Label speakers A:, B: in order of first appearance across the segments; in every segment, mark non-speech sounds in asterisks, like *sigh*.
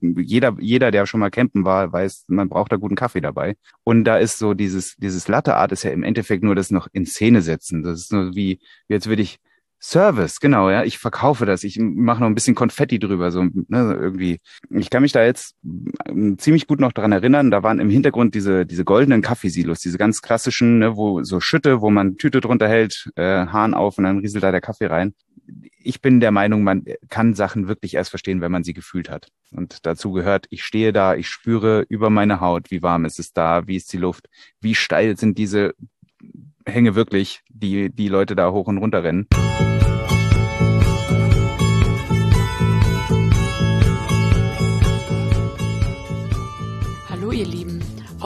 A: jeder, jeder, der schon mal campen war, weiß, man braucht da guten Kaffee dabei. Und da ist so dieses, dieses Latte Art ist ja im Endeffekt nur das noch in Szene setzen. Das ist nur wie, jetzt würde ich Service, genau, ja. Ich verkaufe das. Ich mache noch ein bisschen Konfetti drüber, so ne, irgendwie. Ich kann mich da jetzt ähm, ziemlich gut noch dran erinnern. Da waren im Hintergrund diese diese goldenen Kaffeesilos, diese ganz klassischen, ne, wo so Schütte, wo man Tüte drunter hält, äh, Hahn auf und dann rieselt da der Kaffee rein. Ich bin der Meinung, man kann Sachen wirklich erst verstehen, wenn man sie gefühlt hat. Und dazu gehört, ich stehe da, ich spüre über meine Haut, wie warm ist es da, wie ist die Luft, wie steil sind diese Hänge wirklich, die die Leute da hoch und runter rennen.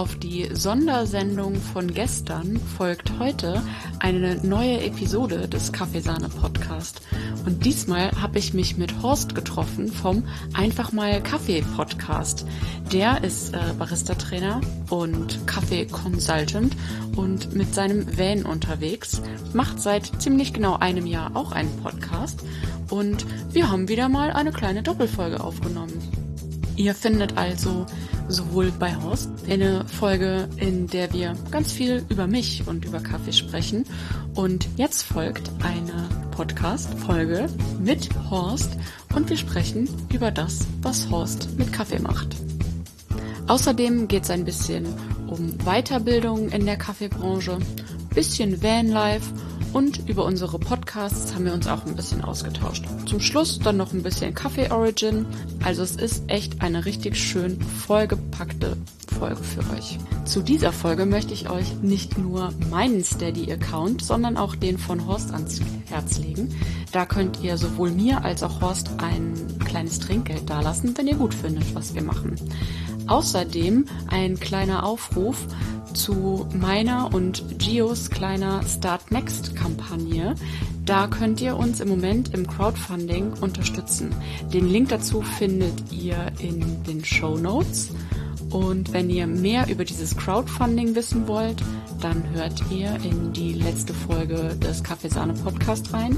B: Auf die Sondersendung von gestern folgt heute eine neue Episode des Kaffeesahne Podcast. Und diesmal habe ich mich mit Horst getroffen vom Einfach mal Kaffee Podcast. Der ist äh, Barista-Trainer und Kaffee-Consultant und mit seinem Van unterwegs, macht seit ziemlich genau einem Jahr auch einen Podcast und wir haben wieder mal eine kleine Doppelfolge aufgenommen. Ihr findet also sowohl bei Horst eine Folge, in der wir ganz viel über mich und über Kaffee sprechen. Und jetzt folgt eine Podcast-Folge mit Horst und wir sprechen über das, was Horst mit Kaffee macht. Außerdem geht es ein bisschen um Weiterbildung in der Kaffeebranche, bisschen Vanlife und über unsere Podcasts haben wir uns auch ein bisschen ausgetauscht. Zum Schluss dann noch ein bisschen Kaffee Origin. Also es ist echt eine richtig schön vollgepackte Folge für euch. Zu dieser Folge möchte ich euch nicht nur meinen Steady-Account, sondern auch den von Horst ans Herz legen. Da könnt ihr sowohl mir als auch Horst ein kleines Trinkgeld dalassen, wenn ihr gut findet, was wir machen. Außerdem ein kleiner Aufruf zu meiner und Gios kleiner Start Next Kampagne. Da könnt ihr uns im Moment im Crowdfunding unterstützen. Den Link dazu findet ihr in den Show Notes. Und wenn ihr mehr über dieses Crowdfunding wissen wollt, dann hört ihr in die letzte Folge des Kaffeesahne Podcast rein.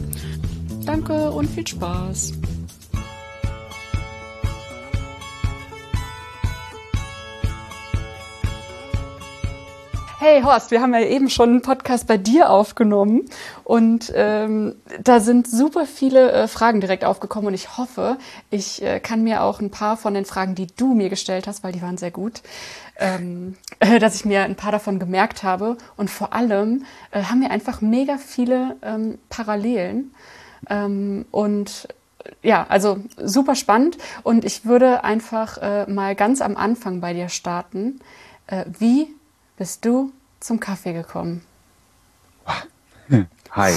B: Danke und viel Spaß! Hey Horst, wir haben ja eben schon einen Podcast bei dir aufgenommen und ähm, da sind super viele äh, Fragen direkt aufgekommen und ich hoffe, ich äh, kann mir auch ein paar von den Fragen, die du mir gestellt hast, weil die waren sehr gut, ähm, äh, dass ich mir ein paar davon gemerkt habe und vor allem äh, haben wir einfach mega viele ähm, Parallelen ähm, und ja, also super spannend und ich würde einfach äh, mal ganz am Anfang bei dir starten. Äh, wie bist du zum Kaffee gekommen? *laughs*
A: Hi.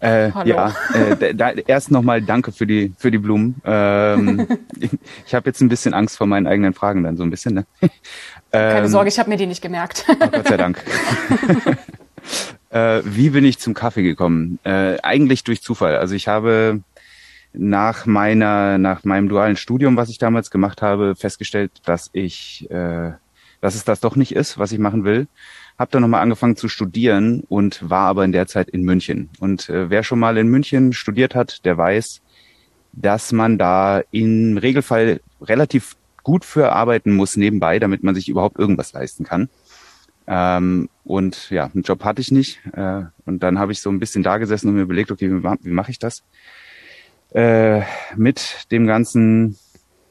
A: Äh, Hallo. Ja, äh, da, erst nochmal danke für die für die Blumen. Ähm, ich *laughs* ich habe jetzt ein bisschen Angst vor meinen eigenen Fragen dann so ein bisschen. Ne? *laughs*
B: Keine ähm, Sorge, ich habe mir die nicht gemerkt.
A: Oh, Gott sei Dank. äh, wie bin ich zum Kaffee gekommen? Äh, eigentlich durch Zufall. Also ich habe nach meiner nach meinem dualen Studium, was ich damals gemacht habe, festgestellt, dass ich äh, dass es das doch nicht ist, was ich machen will. Hab dann nochmal angefangen zu studieren und war aber in der Zeit in München. Und äh, wer schon mal in München studiert hat, der weiß, dass man da im Regelfall relativ gut für arbeiten muss nebenbei, damit man sich überhaupt irgendwas leisten kann. Ähm, und ja, einen Job hatte ich nicht. Äh, und dann habe ich so ein bisschen da gesessen und mir überlegt, okay, wie, wie mache ich das? Äh, mit dem ganzen,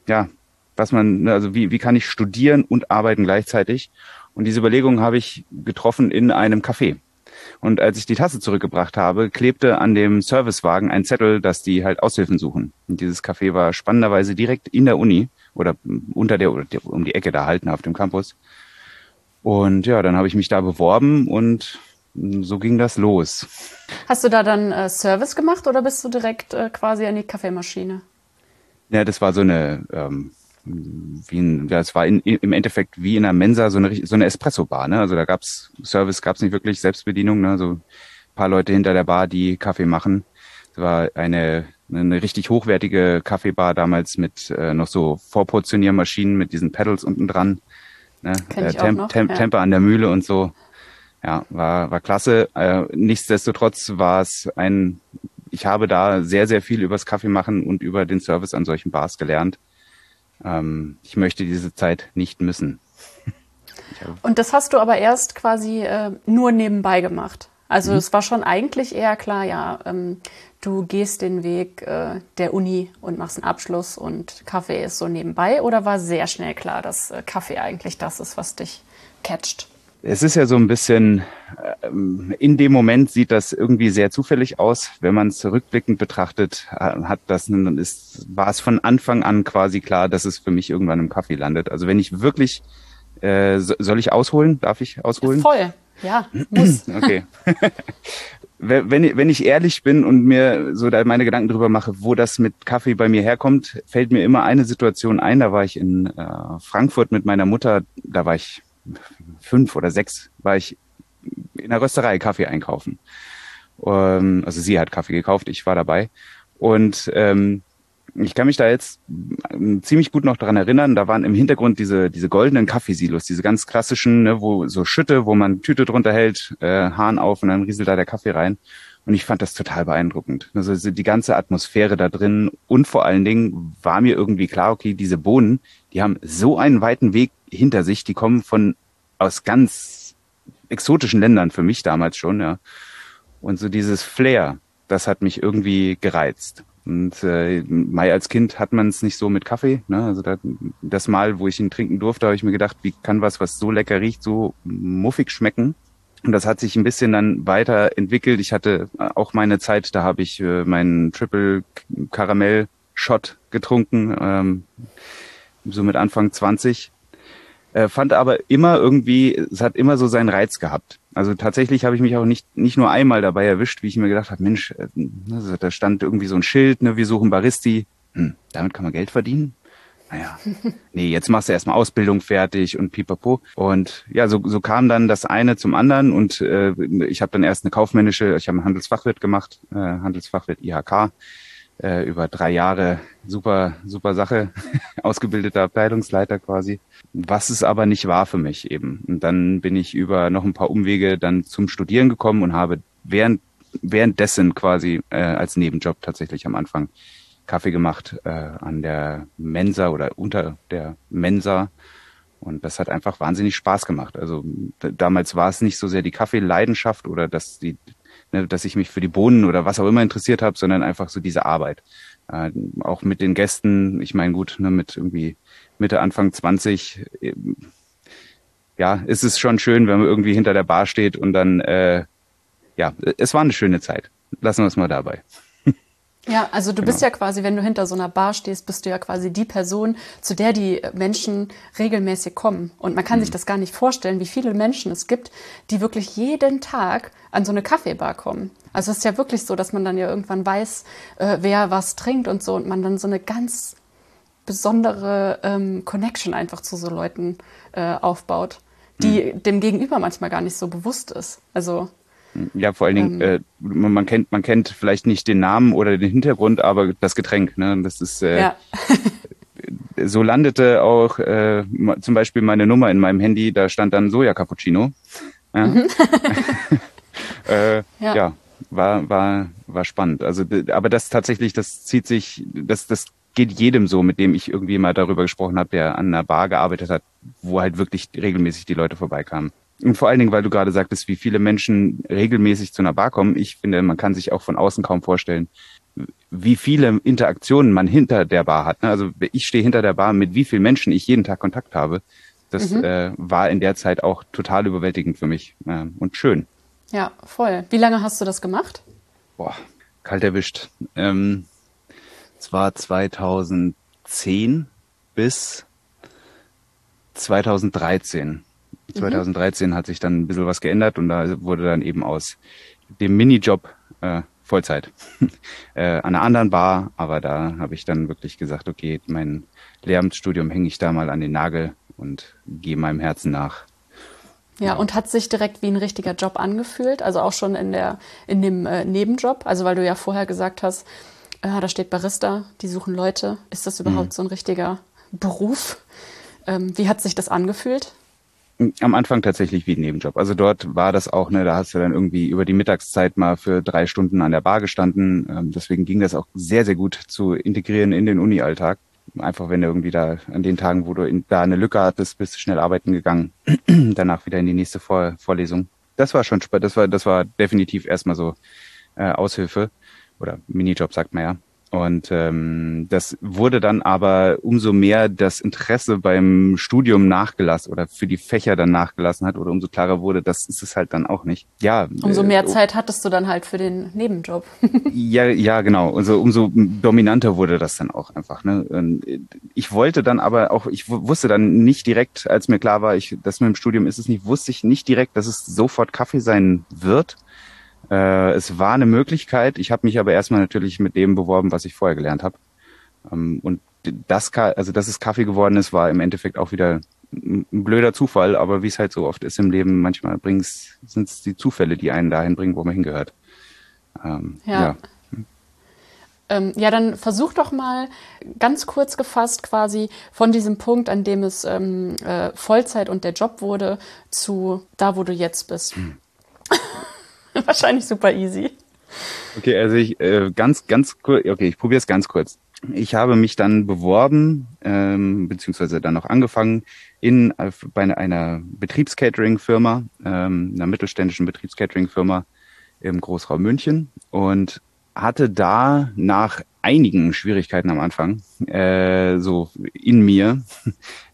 A: ja, was man, ne, also wie, wie kann ich studieren und arbeiten gleichzeitig? Und diese Überlegung habe ich getroffen in einem Café. Und als ich die Tasse zurückgebracht habe, klebte an dem Servicewagen ein Zettel, dass die halt Aushilfen suchen. Und dieses Café war spannenderweise direkt in der Uni oder unter der, oder um die Ecke da halten auf dem Campus. Und ja, dann habe ich mich da beworben und so ging das los.
B: Hast du da dann äh, Service gemacht oder bist du direkt äh, quasi an die Kaffeemaschine?
A: Ja, das war so eine ähm, wie ein, ja, es war in, im Endeffekt wie in einer Mensa so eine, so eine Espresso-Bar. Ne? Also da gab's Service, gab's nicht wirklich Selbstbedienung. Ne? So ein paar Leute hinter der Bar, die Kaffee machen. Es war eine, eine richtig hochwertige Kaffeebar damals mit äh, noch so Vorportioniermaschinen mit diesen Pedals unten dran. Ne? Äh, Temp, Temp, ja. Temper an der Mühle und so. Ja, war, war klasse. Äh, nichtsdestotrotz war es ein, ich habe da sehr, sehr viel übers Kaffee machen und über den Service an solchen Bars gelernt Ähm, ich möchte diese Zeit nicht missen. *laughs*
B: Und das hast du aber erst quasi äh, nur nebenbei gemacht. Also mhm. es war schon eigentlich eher klar, ja, ähm, du gehst den Weg äh, der Uni und machst einen Abschluss und Kaffee ist so nebenbei oder war sehr schnell klar, dass äh, Kaffee eigentlich das ist, was dich catcht?
A: Es ist ja so ein bisschen, ähm, in dem Moment sieht das irgendwie sehr zufällig aus. Wenn man es zurückblickend betrachtet, hat das, ist, war es von Anfang an quasi klar, dass es für mich irgendwann im Kaffee landet. Also wenn ich wirklich, äh, soll ich ausholen? Darf ich ausholen?
B: Voll. Ja, muss. *clears throat*
A: Okay. *laughs* wenn, wenn ich ehrlich bin und mir so meine Gedanken drüber mache, wo das mit Kaffee bei mir herkommt, fällt mir immer eine Situation ein. Da war ich in äh, Frankfurt mit meiner Mutter. Da war ich fünf oder sechs, war ich in der Rösterei Kaffee einkaufen. Ähm, also sie hat Kaffee gekauft, ich war dabei. Und ähm, ich kann mich da jetzt ähm, ziemlich gut noch daran erinnern, da waren im Hintergrund diese, diese goldenen Kaffeesilos, diese ganz klassischen, ne, wo so Schütte, wo man Tüte drunter hält, äh, Hahn auf und dann rieselt da der Kaffee rein. Und ich fand das total beeindruckend. Also die ganze Atmosphäre da drin und vor allen Dingen war mir irgendwie klar, okay, diese Bohnen, die haben so einen weiten Weg hinter sich, die kommen von aus ganz exotischen Ländern für mich damals schon, ja. Und so dieses Flair, das hat mich irgendwie gereizt. Und äh, Mai als Kind hat man es nicht so mit Kaffee. Ne? Also da, das Mal, wo ich ihn trinken durfte, habe ich mir gedacht, wie kann was, was so lecker riecht, so muffig schmecken? Und das hat sich ein bisschen dann weiterentwickelt. Ich hatte auch meine Zeit, da habe ich äh, meinen Triple Karamell Shot getrunken, ähm, so mit Anfang 20. Äh, fand aber immer irgendwie, es hat immer so seinen Reiz gehabt. Also tatsächlich habe ich mich auch nicht, nicht nur einmal dabei erwischt, wie ich mir gedacht habe, Mensch, äh, also da stand irgendwie so ein Schild, ne, wir suchen Baristi. Hm, damit kann man Geld verdienen? Naja, nee, jetzt machst du erstmal Ausbildung fertig und pipapo. Und ja, so, so kam dann das eine zum anderen und äh, ich habe dann erst eine kaufmännische, ich habe einen Handelsfachwirt gemacht, äh, Handelsfachwirt IHK, äh, über drei Jahre super, super Sache, *laughs* ausgebildeter Abteilungsleiter quasi, was es aber nicht war für mich eben. Und dann bin ich über noch ein paar Umwege dann zum Studieren gekommen und habe während, währenddessen quasi äh, als Nebenjob tatsächlich am Anfang Kaffee gemacht äh, an der Mensa oder unter der Mensa. Und das hat einfach wahnsinnig Spaß gemacht. Also damals war es nicht so sehr die Kaffeeleidenschaft oder dass die ne, dass ich mich für die Bohnen oder was auch immer interessiert habe, sondern einfach so diese Arbeit. Äh, auch mit den Gästen, ich meine gut, ne, mit irgendwie Mitte, Anfang 20, äh, ja, ist es schon schön, wenn man irgendwie hinter der Bar steht und dann, äh, ja, es war eine schöne Zeit. Lassen wir es mal dabei.
B: Ja, also du genau. bist ja quasi, wenn du hinter so einer Bar stehst, bist du ja quasi die Person, zu der die Menschen regelmäßig kommen. Und man kann mhm. sich das gar nicht vorstellen, wie viele Menschen es gibt, die wirklich jeden Tag an so eine Kaffeebar kommen. Also es ist ja wirklich so, dass man dann ja irgendwann weiß, äh, wer was trinkt und so und man dann so eine ganz besondere ähm, Connection einfach zu so Leuten äh, aufbaut, die mhm. dem Gegenüber manchmal gar nicht so bewusst ist. Also
A: ja, vor allen Dingen, ähm, äh, man, kennt, man kennt vielleicht nicht den Namen oder den Hintergrund, aber das Getränk, ne? Das ist äh, ja. *laughs* so landete auch äh, zum Beispiel meine Nummer in meinem Handy, da stand dann Soja Cappuccino. Ja. Mhm. *laughs* äh, ja. ja. war, war, war spannend. Also, aber das tatsächlich, das zieht sich, das, das geht jedem so, mit dem ich irgendwie mal darüber gesprochen habe, der an einer Bar gearbeitet hat, wo halt wirklich regelmäßig die Leute vorbeikamen. Und vor allen Dingen, weil du gerade sagtest, wie viele Menschen regelmäßig zu einer Bar kommen. Ich finde, man kann sich auch von außen kaum vorstellen, wie viele Interaktionen man hinter der Bar hat. Ne? Also ich stehe hinter der Bar, mit wie vielen Menschen ich jeden Tag Kontakt habe. Das mhm. äh, war in der Zeit auch total überwältigend für mich äh, und schön.
B: Ja, voll. Wie lange hast du das gemacht?
A: Boah, kalt erwischt. Ähm, es war 2010 bis 2013. 2013 mhm. hat sich dann ein bisschen was geändert und da wurde dann eben aus dem Minijob äh, Vollzeit *laughs* äh, an einer anderen Bar, aber da habe ich dann wirklich gesagt, okay, mein Lehramtsstudium hänge ich da mal an den Nagel und gehe meinem Herzen nach.
B: Ja, und hat sich direkt wie ein richtiger Job angefühlt, also auch schon in der in dem äh, Nebenjob, also weil du ja vorher gesagt hast, äh, da steht Barista, die suchen Leute. Ist das überhaupt mhm. so ein richtiger Beruf? Ähm, wie hat sich das angefühlt?
A: Am Anfang tatsächlich wie ein Nebenjob. Also dort war das auch, ne, da hast du dann irgendwie über die Mittagszeit mal für drei Stunden an der Bar gestanden. Ähm, deswegen ging das auch sehr, sehr gut zu integrieren in den Uni-Alltag. einfach wenn du irgendwie da an den Tagen, wo du in, da eine Lücke hattest, bist du schnell arbeiten gegangen, *clears throat* danach wieder in die nächste Vor Vorlesung. Das war schon spannend, das war, das war definitiv erstmal so äh, Aushilfe oder Minijob, sagt man ja. Und ähm, das wurde dann aber umso mehr das Interesse beim Studium nachgelassen oder für die Fächer dann nachgelassen hat oder umso klarer wurde, das ist es halt dann auch nicht. Ja.
B: Umso mehr äh, Zeit hattest du dann halt für den Nebenjob. *laughs*
A: ja, ja, genau. Also umso dominanter wurde das dann auch einfach. Ne? Und ich wollte dann aber auch, ich wusste dann nicht direkt, als mir klar war, ich, das mit dem Studium ist es nicht, wusste ich nicht direkt, dass es sofort Kaffee sein wird äh, es war eine Möglichkeit. Ich habe mich aber erstmal natürlich mit dem beworben, was ich vorher gelernt habe. Ähm, und das, also dass es Kaffee geworden ist, war im Endeffekt auch wieder ein blöder Zufall, aber wie es halt so oft ist im Leben, manchmal sind es die Zufälle, die einen dahin bringen, wo man hingehört.
B: Ähm, ja. Ja. Ähm, ja, dann versuch doch mal ganz kurz gefasst quasi von diesem Punkt, an dem es ähm, äh, Vollzeit und der Job wurde, zu da, wo du jetzt bist. *laughs* Wahrscheinlich super easy.
A: Okay, also ich äh, ganz, ganz kurz, okay, ich probiere es ganz kurz. Ich habe mich dann beworben, ähm, beziehungsweise dann noch angefangen in bei einer Betriebscatering-Firma, ähm, einer mittelständischen Betriebscatering-Firma im Großraum München und hatte da nach einigen Schwierigkeiten am Anfang, äh, so in mir,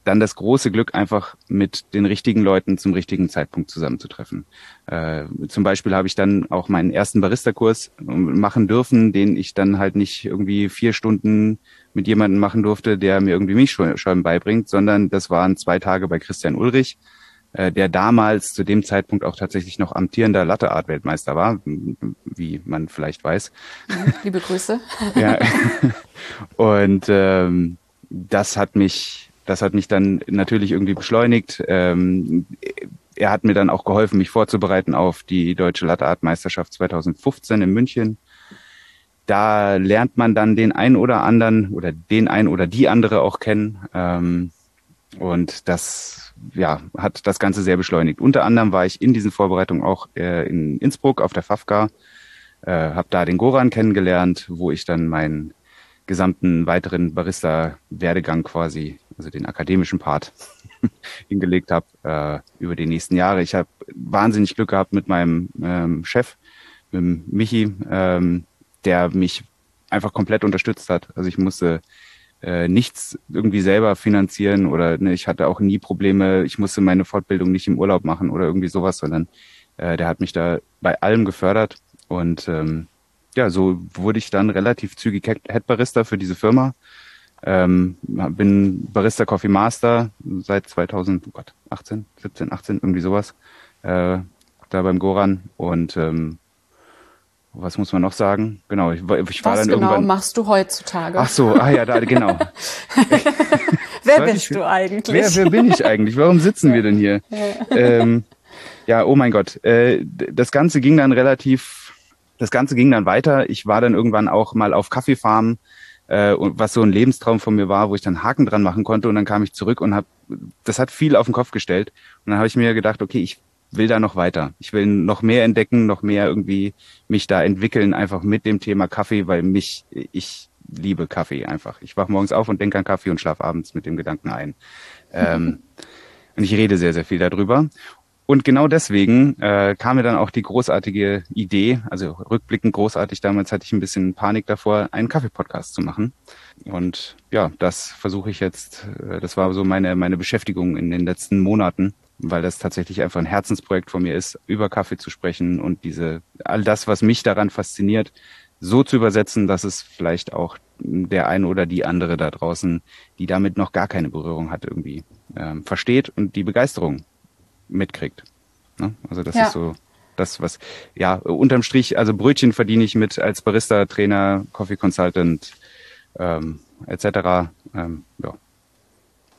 A: dann das große Glück, einfach mit den richtigen Leuten zum richtigen Zeitpunkt zusammenzutreffen. Äh, zum Beispiel habe ich dann auch meinen ersten Barista-Kurs machen dürfen, den ich dann halt nicht irgendwie vier Stunden mit jemandem machen durfte, der mir irgendwie Milchschäumen beibringt, sondern das waren zwei Tage bei Christian Ulrich, äh, der damals zu dem Zeitpunkt auch tatsächlich noch amtierender Latte-Art-Weltmeister war, wie man vielleicht weiß.
B: Liebe Grüße.
A: ja. *laughs* Und ähm, das hat mich, das hat mich dann natürlich irgendwie beschleunigt. Ähm, er hat mir dann auch geholfen, mich vorzubereiten auf die deutsche Latte-Art-Meisterschaft 2015 in München. Da lernt man dann den ein oder anderen oder den ein oder die andere auch kennen. Ähm, und das ja, hat das Ganze sehr beschleunigt. Unter anderem war ich in diesen Vorbereitungen auch äh, in Innsbruck auf der FAFKA, äh, habe da den Goran kennengelernt, wo ich dann meinen gesamten weiteren Barista-Werdegang quasi, also den akademischen Part, *laughs* hingelegt habe äh, über die nächsten Jahre. Ich habe wahnsinnig Glück gehabt mit meinem ähm, Chef, mit Michi, ähm, der mich einfach komplett unterstützt hat. Also ich musste äh, nichts irgendwie selber finanzieren oder ne, ich hatte auch nie Probleme, ich musste meine Fortbildung nicht im Urlaub machen oder irgendwie sowas, sondern äh, der hat mich da bei allem gefördert und ähm, ja, so wurde ich dann relativ zügig Head für diese Firma. Ähm, bin Barista Coffee Master seit 2018, 17, 18, irgendwie sowas, äh, da beim Goran und ähm, was muss man noch sagen? Genau, ich, ich war
B: Was
A: dann
B: genau
A: irgendwann.
B: machst du heutzutage?
A: Ach so, ah ja, da genau. *laughs*
B: wer bist ich, du eigentlich?
A: Wer, wer bin ich eigentlich? Warum sitzen wir denn hier? ähm, ja, oh mein Gott. Äh, das Ganze ging dann relativ, das Ganze ging dann weiter. Ich war dann irgendwann auch mal auf Kaffeefarmen, äh, was so ein Lebenstraum von mir war, wo ich dann Haken dran machen konnte. Und dann kam ich zurück und habe, das hat viel auf den Kopf gestellt. Und dann habe ich mir gedacht, okay, ich will da noch weiter. Ich will noch mehr entdecken, noch mehr irgendwie mich da entwickeln, einfach mit dem Thema Kaffee, weil mich, ich liebe Kaffee einfach. Ich wach morgens auf und denke an Kaffee und schlafe abends mit dem Gedanken ein. Ähm, *laughs* und ich rede sehr, sehr viel darüber. Und genau deswegen äh, kam mir dann auch die großartige Idee, also rückblickend großartig, damals hatte ich ein bisschen Panik davor, einen Kaffee-Podcast zu machen. Und ja, das versuche ich jetzt, äh, das war so meine, meine Beschäftigung in den letzten Monaten, weil das tatsächlich einfach ein Herzensprojekt von mir ist, über Kaffee zu sprechen und diese, all das, was mich daran fasziniert, so zu übersetzen, dass es vielleicht auch der eine oder die andere da draußen, die damit noch gar keine Berührung hat, irgendwie ähm, versteht und die Begeisterung mitkriegt. Ne? Also das ja. ist so das, was, ja, unterm Strich, also Brötchen verdiene ich mit als Barista, Trainer, Coffee Consultant, ähm, etc. Ähm, ja.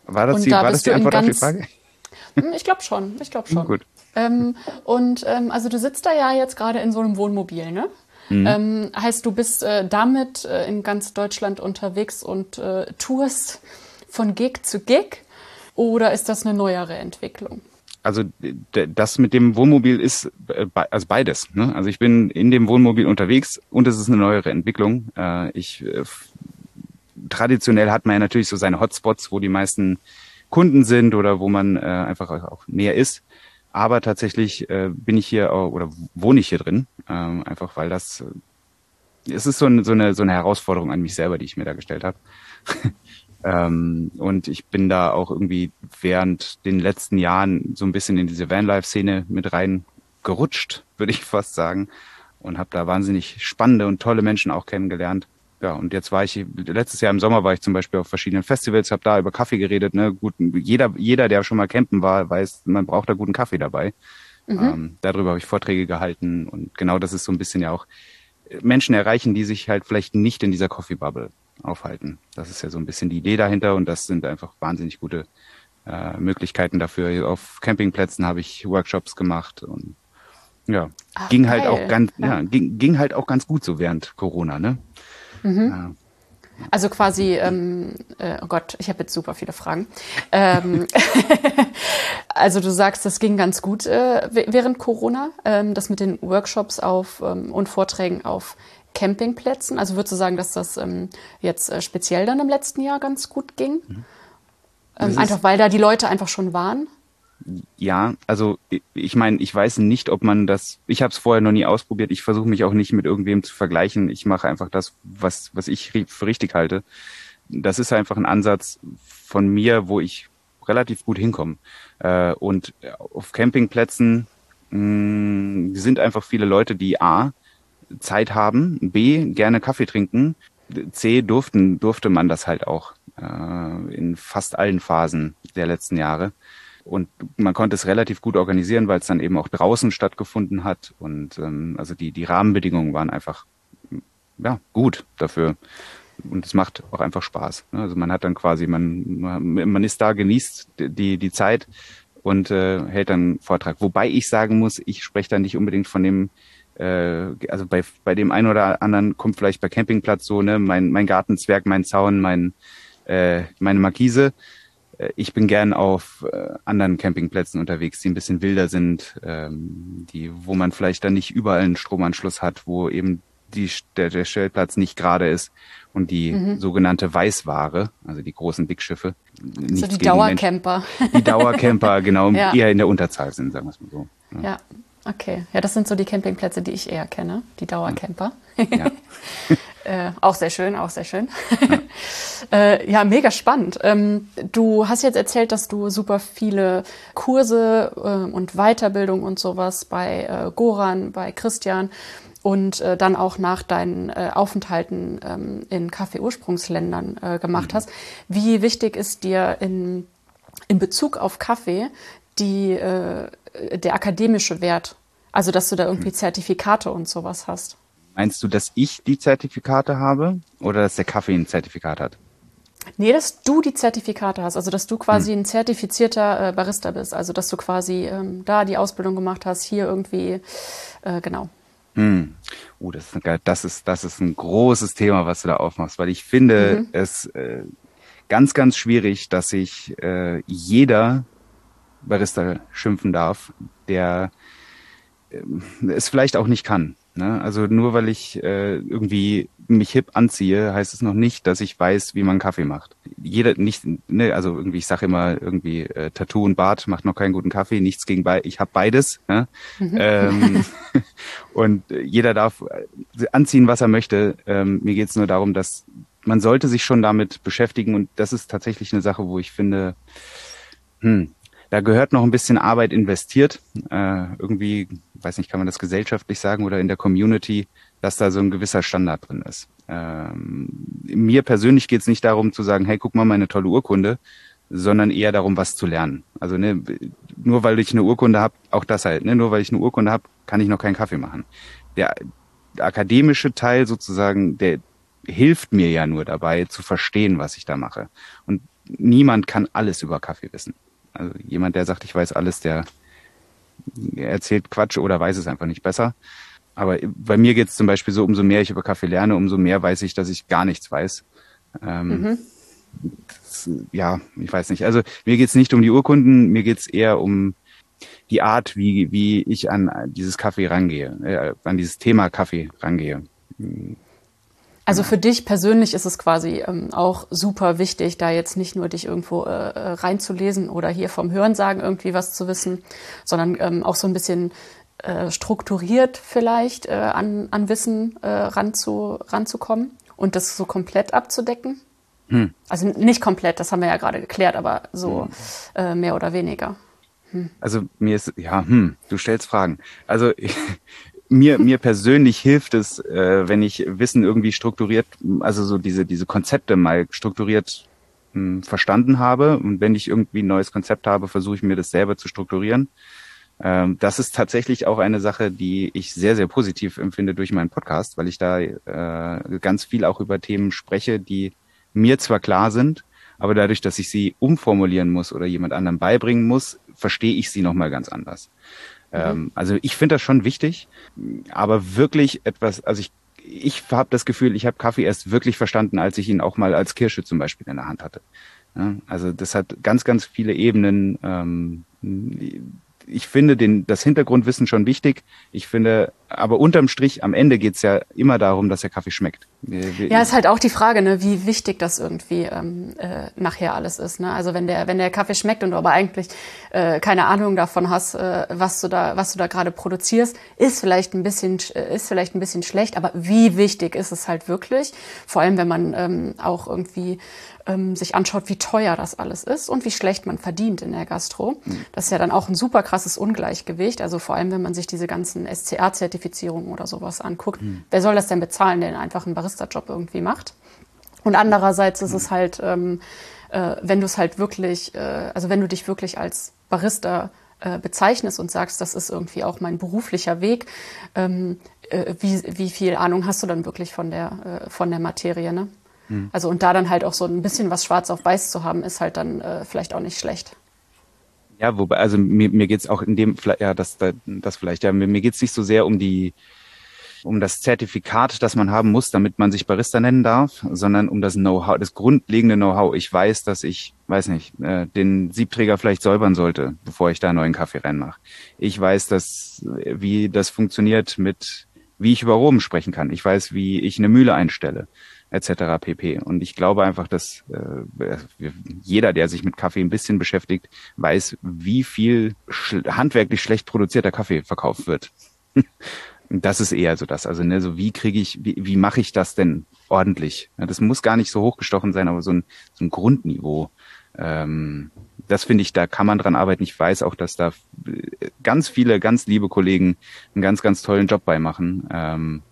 A: War das, die, da war das die Antwort auf die Frage?
B: Hm, ich glaube schon, ich glaube schon. *laughs* Gut. Ähm, und ähm, also du sitzt da ja jetzt gerade in so einem Wohnmobil, ne? Mhm. Ähm, heißt, du bist äh, damit äh, in ganz Deutschland unterwegs und äh, tourst von Gig zu Gig? Oder ist das eine neuere Entwicklung?
A: Also das mit dem Wohnmobil ist äh, also beides. Ne? Also ich bin in dem Wohnmobil unterwegs und es ist eine neuere Entwicklung. Äh, ich äh, traditionell hat man ja natürlich so seine Hotspots, wo die meisten Kunden sind oder wo man einfach auch näher ist. Aber tatsächlich bin ich hier oder wohne ich hier drin, ähm, einfach weil das es ist so, ein, so, eine, so eine Herausforderung an mich selber, die ich mir da gestellt habe. *laughs* ähm, und ich bin da auch irgendwie während den letzten Jahren so ein bisschen in diese Vanlife-Szene mit rein gerutscht, würde ich fast sagen. Und habe da wahnsinnig spannende und tolle Menschen auch kennengelernt ja, und jetzt war ich, letztes Jahr im Sommer war ich zum Beispiel auf verschiedenen Festivals, habe da über Kaffee geredet. Ne? Gut, jeder, jeder, der schon mal campen war, weiß, man braucht da guten Kaffee dabei. Mhm. Ähm, darüber habe ich Vorträge gehalten und genau das ist so ein bisschen ja auch Menschen erreichen, die sich halt vielleicht nicht in dieser Coffee Bubble aufhalten. Das ist ja so ein bisschen die Idee dahinter und das sind einfach wahnsinnig gute äh, Möglichkeiten dafür. Auf Campingplätzen habe ich Workshops gemacht und ja, Ach, ging halt geil. auch ganz, ja, ja ging, ging halt auch ganz gut so während Corona, ne?
B: Mhm. Ja. Also quasi, ähm, äh, oh Gott, ich habe jetzt super viele Fragen. Ähm, *laughs* also du sagst, das ging ganz gut äh, während Corona, ähm, das mit den Workshops auf ähm, und Vorträgen auf Campingplätzen. Also würdest du sagen, dass das ähm, jetzt äh, speziell dann im letzten Jahr ganz gut ging? Mhm. Ähm, einfach weil da die Leute einfach schon waren?
A: ja, also ich meine, ich weiß nicht, ob man das. Ich habe es vorher noch nie ausprobiert. Ich versuche mich auch nicht mit irgendwem zu vergleichen. Ich mache einfach das, was was ich für richtig halte. Das ist einfach ein Ansatz von mir, wo ich relativ gut hinkomme. Äh, und auf Campingplätzen mh, sind einfach viele Leute, die a Zeit haben, b gerne Kaffee trinken, c durften durfte man das halt auch äh, in fast allen Phasen der letzten Jahre. Und man konnte es relativ gut organisieren, weil es dann eben auch draußen stattgefunden hat. Und ähm, also die, die Rahmenbedingungen waren einfach ja, gut dafür. Und es macht auch einfach Spaß. Also man hat dann quasi, man, man ist da, genießt die, die Zeit und äh, hält dann Vortrag. Wobei ich sagen muss, ich spreche da nicht unbedingt von dem, äh, also bei, bei dem einen oder anderen kommt vielleicht bei Campingplatz so, ne, mein, mein Gartenzwerg, mein Zaun, mein, äh, meine Markise. Äh, ich bin gern auf äh, anderen Campingplätzen unterwegs, die ein bisschen wilder sind, ähm, die, wo man vielleicht dann nicht überall einen Stromanschluss hat, wo eben die, der, der Stellplatz nicht gerade ist und die mhm. sogenannte Weißware, also die großen Dickschiffe.
B: So die Dauercamper.
A: Die Dauercamper, *laughs* genau, ja. eher in der Unterzahl sind, sagen wir es mal so.
B: Ja. ja. Okay, ja, das sind so die Campingplätze, die ich eher kenne, die Dauercamper. Ja. *laughs* äh, auch sehr schön, auch sehr schön. Ja, *laughs* äh, ja mega spannend. Ähm, du hast jetzt erzählt, dass du super viele Kurse äh, und Weiterbildung und sowas bei äh, Goran, bei Christian und äh, dann auch nach deinen äh, Aufenthalten ähm, in Kaffee-Ursprungsländern gemacht mhm. hast. Wie wichtig ist dir in, in Bezug auf Kaffee die, der akademische Wert? Also, dass du da irgendwie hm. Zertifikate und sowas hast.
A: Meinst du, dass ich die Zertifikate habe oder dass der Kaffee ein Zertifikat hat?
B: Nee, dass du die Zertifikate hast, also dass du quasi hm. ein zertifizierter äh, Barista bist, also dass du quasi ähm, da die Ausbildung gemacht hast, hier irgendwie, äh, genau.
A: Hm. Uh, das ist, das, ist, das ist ein großes Thema, was du da aufmachst, weil ich finde mhm. es äh, ganz, ganz schwierig, dass sich äh, jeder Barista schimpfen darf, der äh, es vielleicht auch nicht kann. Ne? Also nur weil ich äh, irgendwie mich hip anziehe, heißt es noch nicht, dass ich weiß, wie man Kaffee macht. Jeder nicht, ne, also irgendwie, ich sage immer irgendwie äh, Tattoo und Bart macht noch keinen guten Kaffee, nichts gegen bei, ich habe beides. Ne? Mhm. Ähm, *laughs* und jeder darf äh, anziehen, was er möchte. Ähm, mir geht's nur darum, dass man sollte sich schon damit beschäftigen und das ist tatsächlich eine Sache, wo ich finde, hm, da gehört noch ein bisschen Arbeit investiert. Äh, irgendwie, weiß nicht, kann man das gesellschaftlich sagen oder in der Community, dass da so ein gewisser Standard drin ist. Ähm, mir persönlich geht es nicht darum zu sagen, hey, guck mal meine tolle Urkunde, sondern eher darum, was zu lernen. Also ne, nur weil ich eine Urkunde habe, auch das halt, ne, nur weil ich eine Urkunde habe, kann ich noch keinen Kaffee machen. Der, der akademische Teil sozusagen, der hilft mir ja nur dabei zu verstehen, was ich da mache. Und niemand kann alles über Kaffee wissen. Also jemand, der sagt, ich weiß alles, der erzählt Quatsch oder weiß es einfach nicht besser. Aber bei mir geht es zum Beispiel so, umso mehr ich über Kaffee lerne, umso mehr weiß ich, dass ich gar nichts weiß. Ähm, mhm. das, ja, ich weiß nicht. Also mir geht es nicht um die Urkunden, mir geht es eher um die Art, wie, wie ich an dieses Kaffee rangehe, äh, an dieses Thema Kaffee rangehe.
B: Also für dich persönlich ist es quasi ähm, auch super wichtig, da jetzt nicht nur dich irgendwo äh, äh reinzulesen oder hier vom Hörensagen irgendwie was zu wissen, sondern ähm, auch so ein bisschen äh, strukturiert vielleicht äh, an, an Wissen äh, ranzu, ranzukommen und das so komplett abzudecken. Hm. Also nicht komplett, das haben wir ja gerade geklärt, aber so hm. äh, mehr oder weniger.
A: Hm. Also mir ist, ja, hm, du stellst Fragen. Also ich, mir, mir persönlich hilft es, äh, wenn ich Wissen irgendwie strukturiert, also so diese, diese Konzepte mal strukturiert mh, hm, verstanden habe. Und wenn ich irgendwie ein neues Konzept habe, versuche ich mir das selber zu strukturieren. Ähm, das ist tatsächlich auch eine Sache, die ich sehr, sehr positiv empfinde durch meinen Podcast, weil ich da äh, ganz viel auch über Themen spreche, die mir zwar klar sind, aber dadurch, dass ich sie umformulieren muss oder jemand anderem beibringen muss, verstehe ich sie nochmal ganz anders. Mhm. Ähm, also ich finde das schon wichtig, aber wirklich etwas, also ich ich habe das Gefühl, ich habe Kaffee erst wirklich verstanden, als ich ihn auch mal als Kirsche zum Beispiel in der Hand hatte. Ja, also das hat ganz, ganz viele Ebenen. Ähm, ich finde den, das Hintergrundwissen schon wichtig. Ich finde, aber unterm Strich, am Ende geht's ja immer darum, dass der Kaffee schmeckt.
B: Ja, ist halt auch die Frage, ne, wie wichtig das irgendwie ähm, äh, nachher alles ist. Ne? Also wenn der, wenn der Kaffee schmeckt und du aber eigentlich äh, keine Ahnung davon hast, äh, was du da, was du da gerade produzierst, ist vielleicht ein bisschen, äh, ist vielleicht ein bisschen schlecht. Aber wie wichtig ist es halt wirklich? Vor allem, wenn man ähm, auch irgendwie ähm, sich anschaut, wie teuer das alles ist und wie schlecht man verdient in der Gastro. Das ist ja dann auch ein super krasses Ungleichgewicht. Also vor allem, wenn man sich diese ganzen SCA-Zertifizierungen oder sowas anguckt. Mhm. Wer soll das denn bezahlen, der einfach einen Barista-Job irgendwie macht? Und andererseits ist mhm. es halt, ähm, äh, wenn du es halt wirklich, äh, also wenn du dich wirklich als Barista äh, bezeichnest und sagst, das ist irgendwie auch mein beruflicher Weg, ähm, äh, wie, wie viel Ahnung hast du dann wirklich von der, äh, von der Materie, ne? Mhm. Also und da dann halt auch so ein bisschen was schwarz auf weiß zu haben, ist halt dann äh, vielleicht auch nicht schlecht.
A: Ja, wobei, also mir, mir geht's auch in dem, ja, das, das vielleicht, ja, mir, mir geht's nicht so sehr um die, um das Zertifikat, das man haben muss, damit man sich Barista nennen darf, sondern um das Know-how, das grundlegende Know-how. Ich weiß, dass ich, weiß nicht, äh, den Siebträger vielleicht säubern sollte, bevor ich da einen neuen Kaffee reinmache. Ich weiß, dass, wie das funktioniert mit, wie ich über Rom sprechen kann. Ich weiß, wie ich eine Mühle einstelle etc. pp. Und ich glaube einfach, dass äh, jeder, der sich mit Kaffee ein bisschen beschäftigt, weiß, wie viel sch handwerklich schlecht produzierter Kaffee verkauft wird. *laughs* das ist eher so das. Also ne, so wie kriege ich, wie, wie mache ich das denn ordentlich? Ja, das muss gar nicht so hochgestochen sein, aber so ein, so ein Grundniveau. Ähm, das finde ich, da kann man dran arbeiten. Ich weiß auch, dass da ganz viele, ganz liebe Kollegen einen ganz, ganz tollen Job bei machen. Ähm,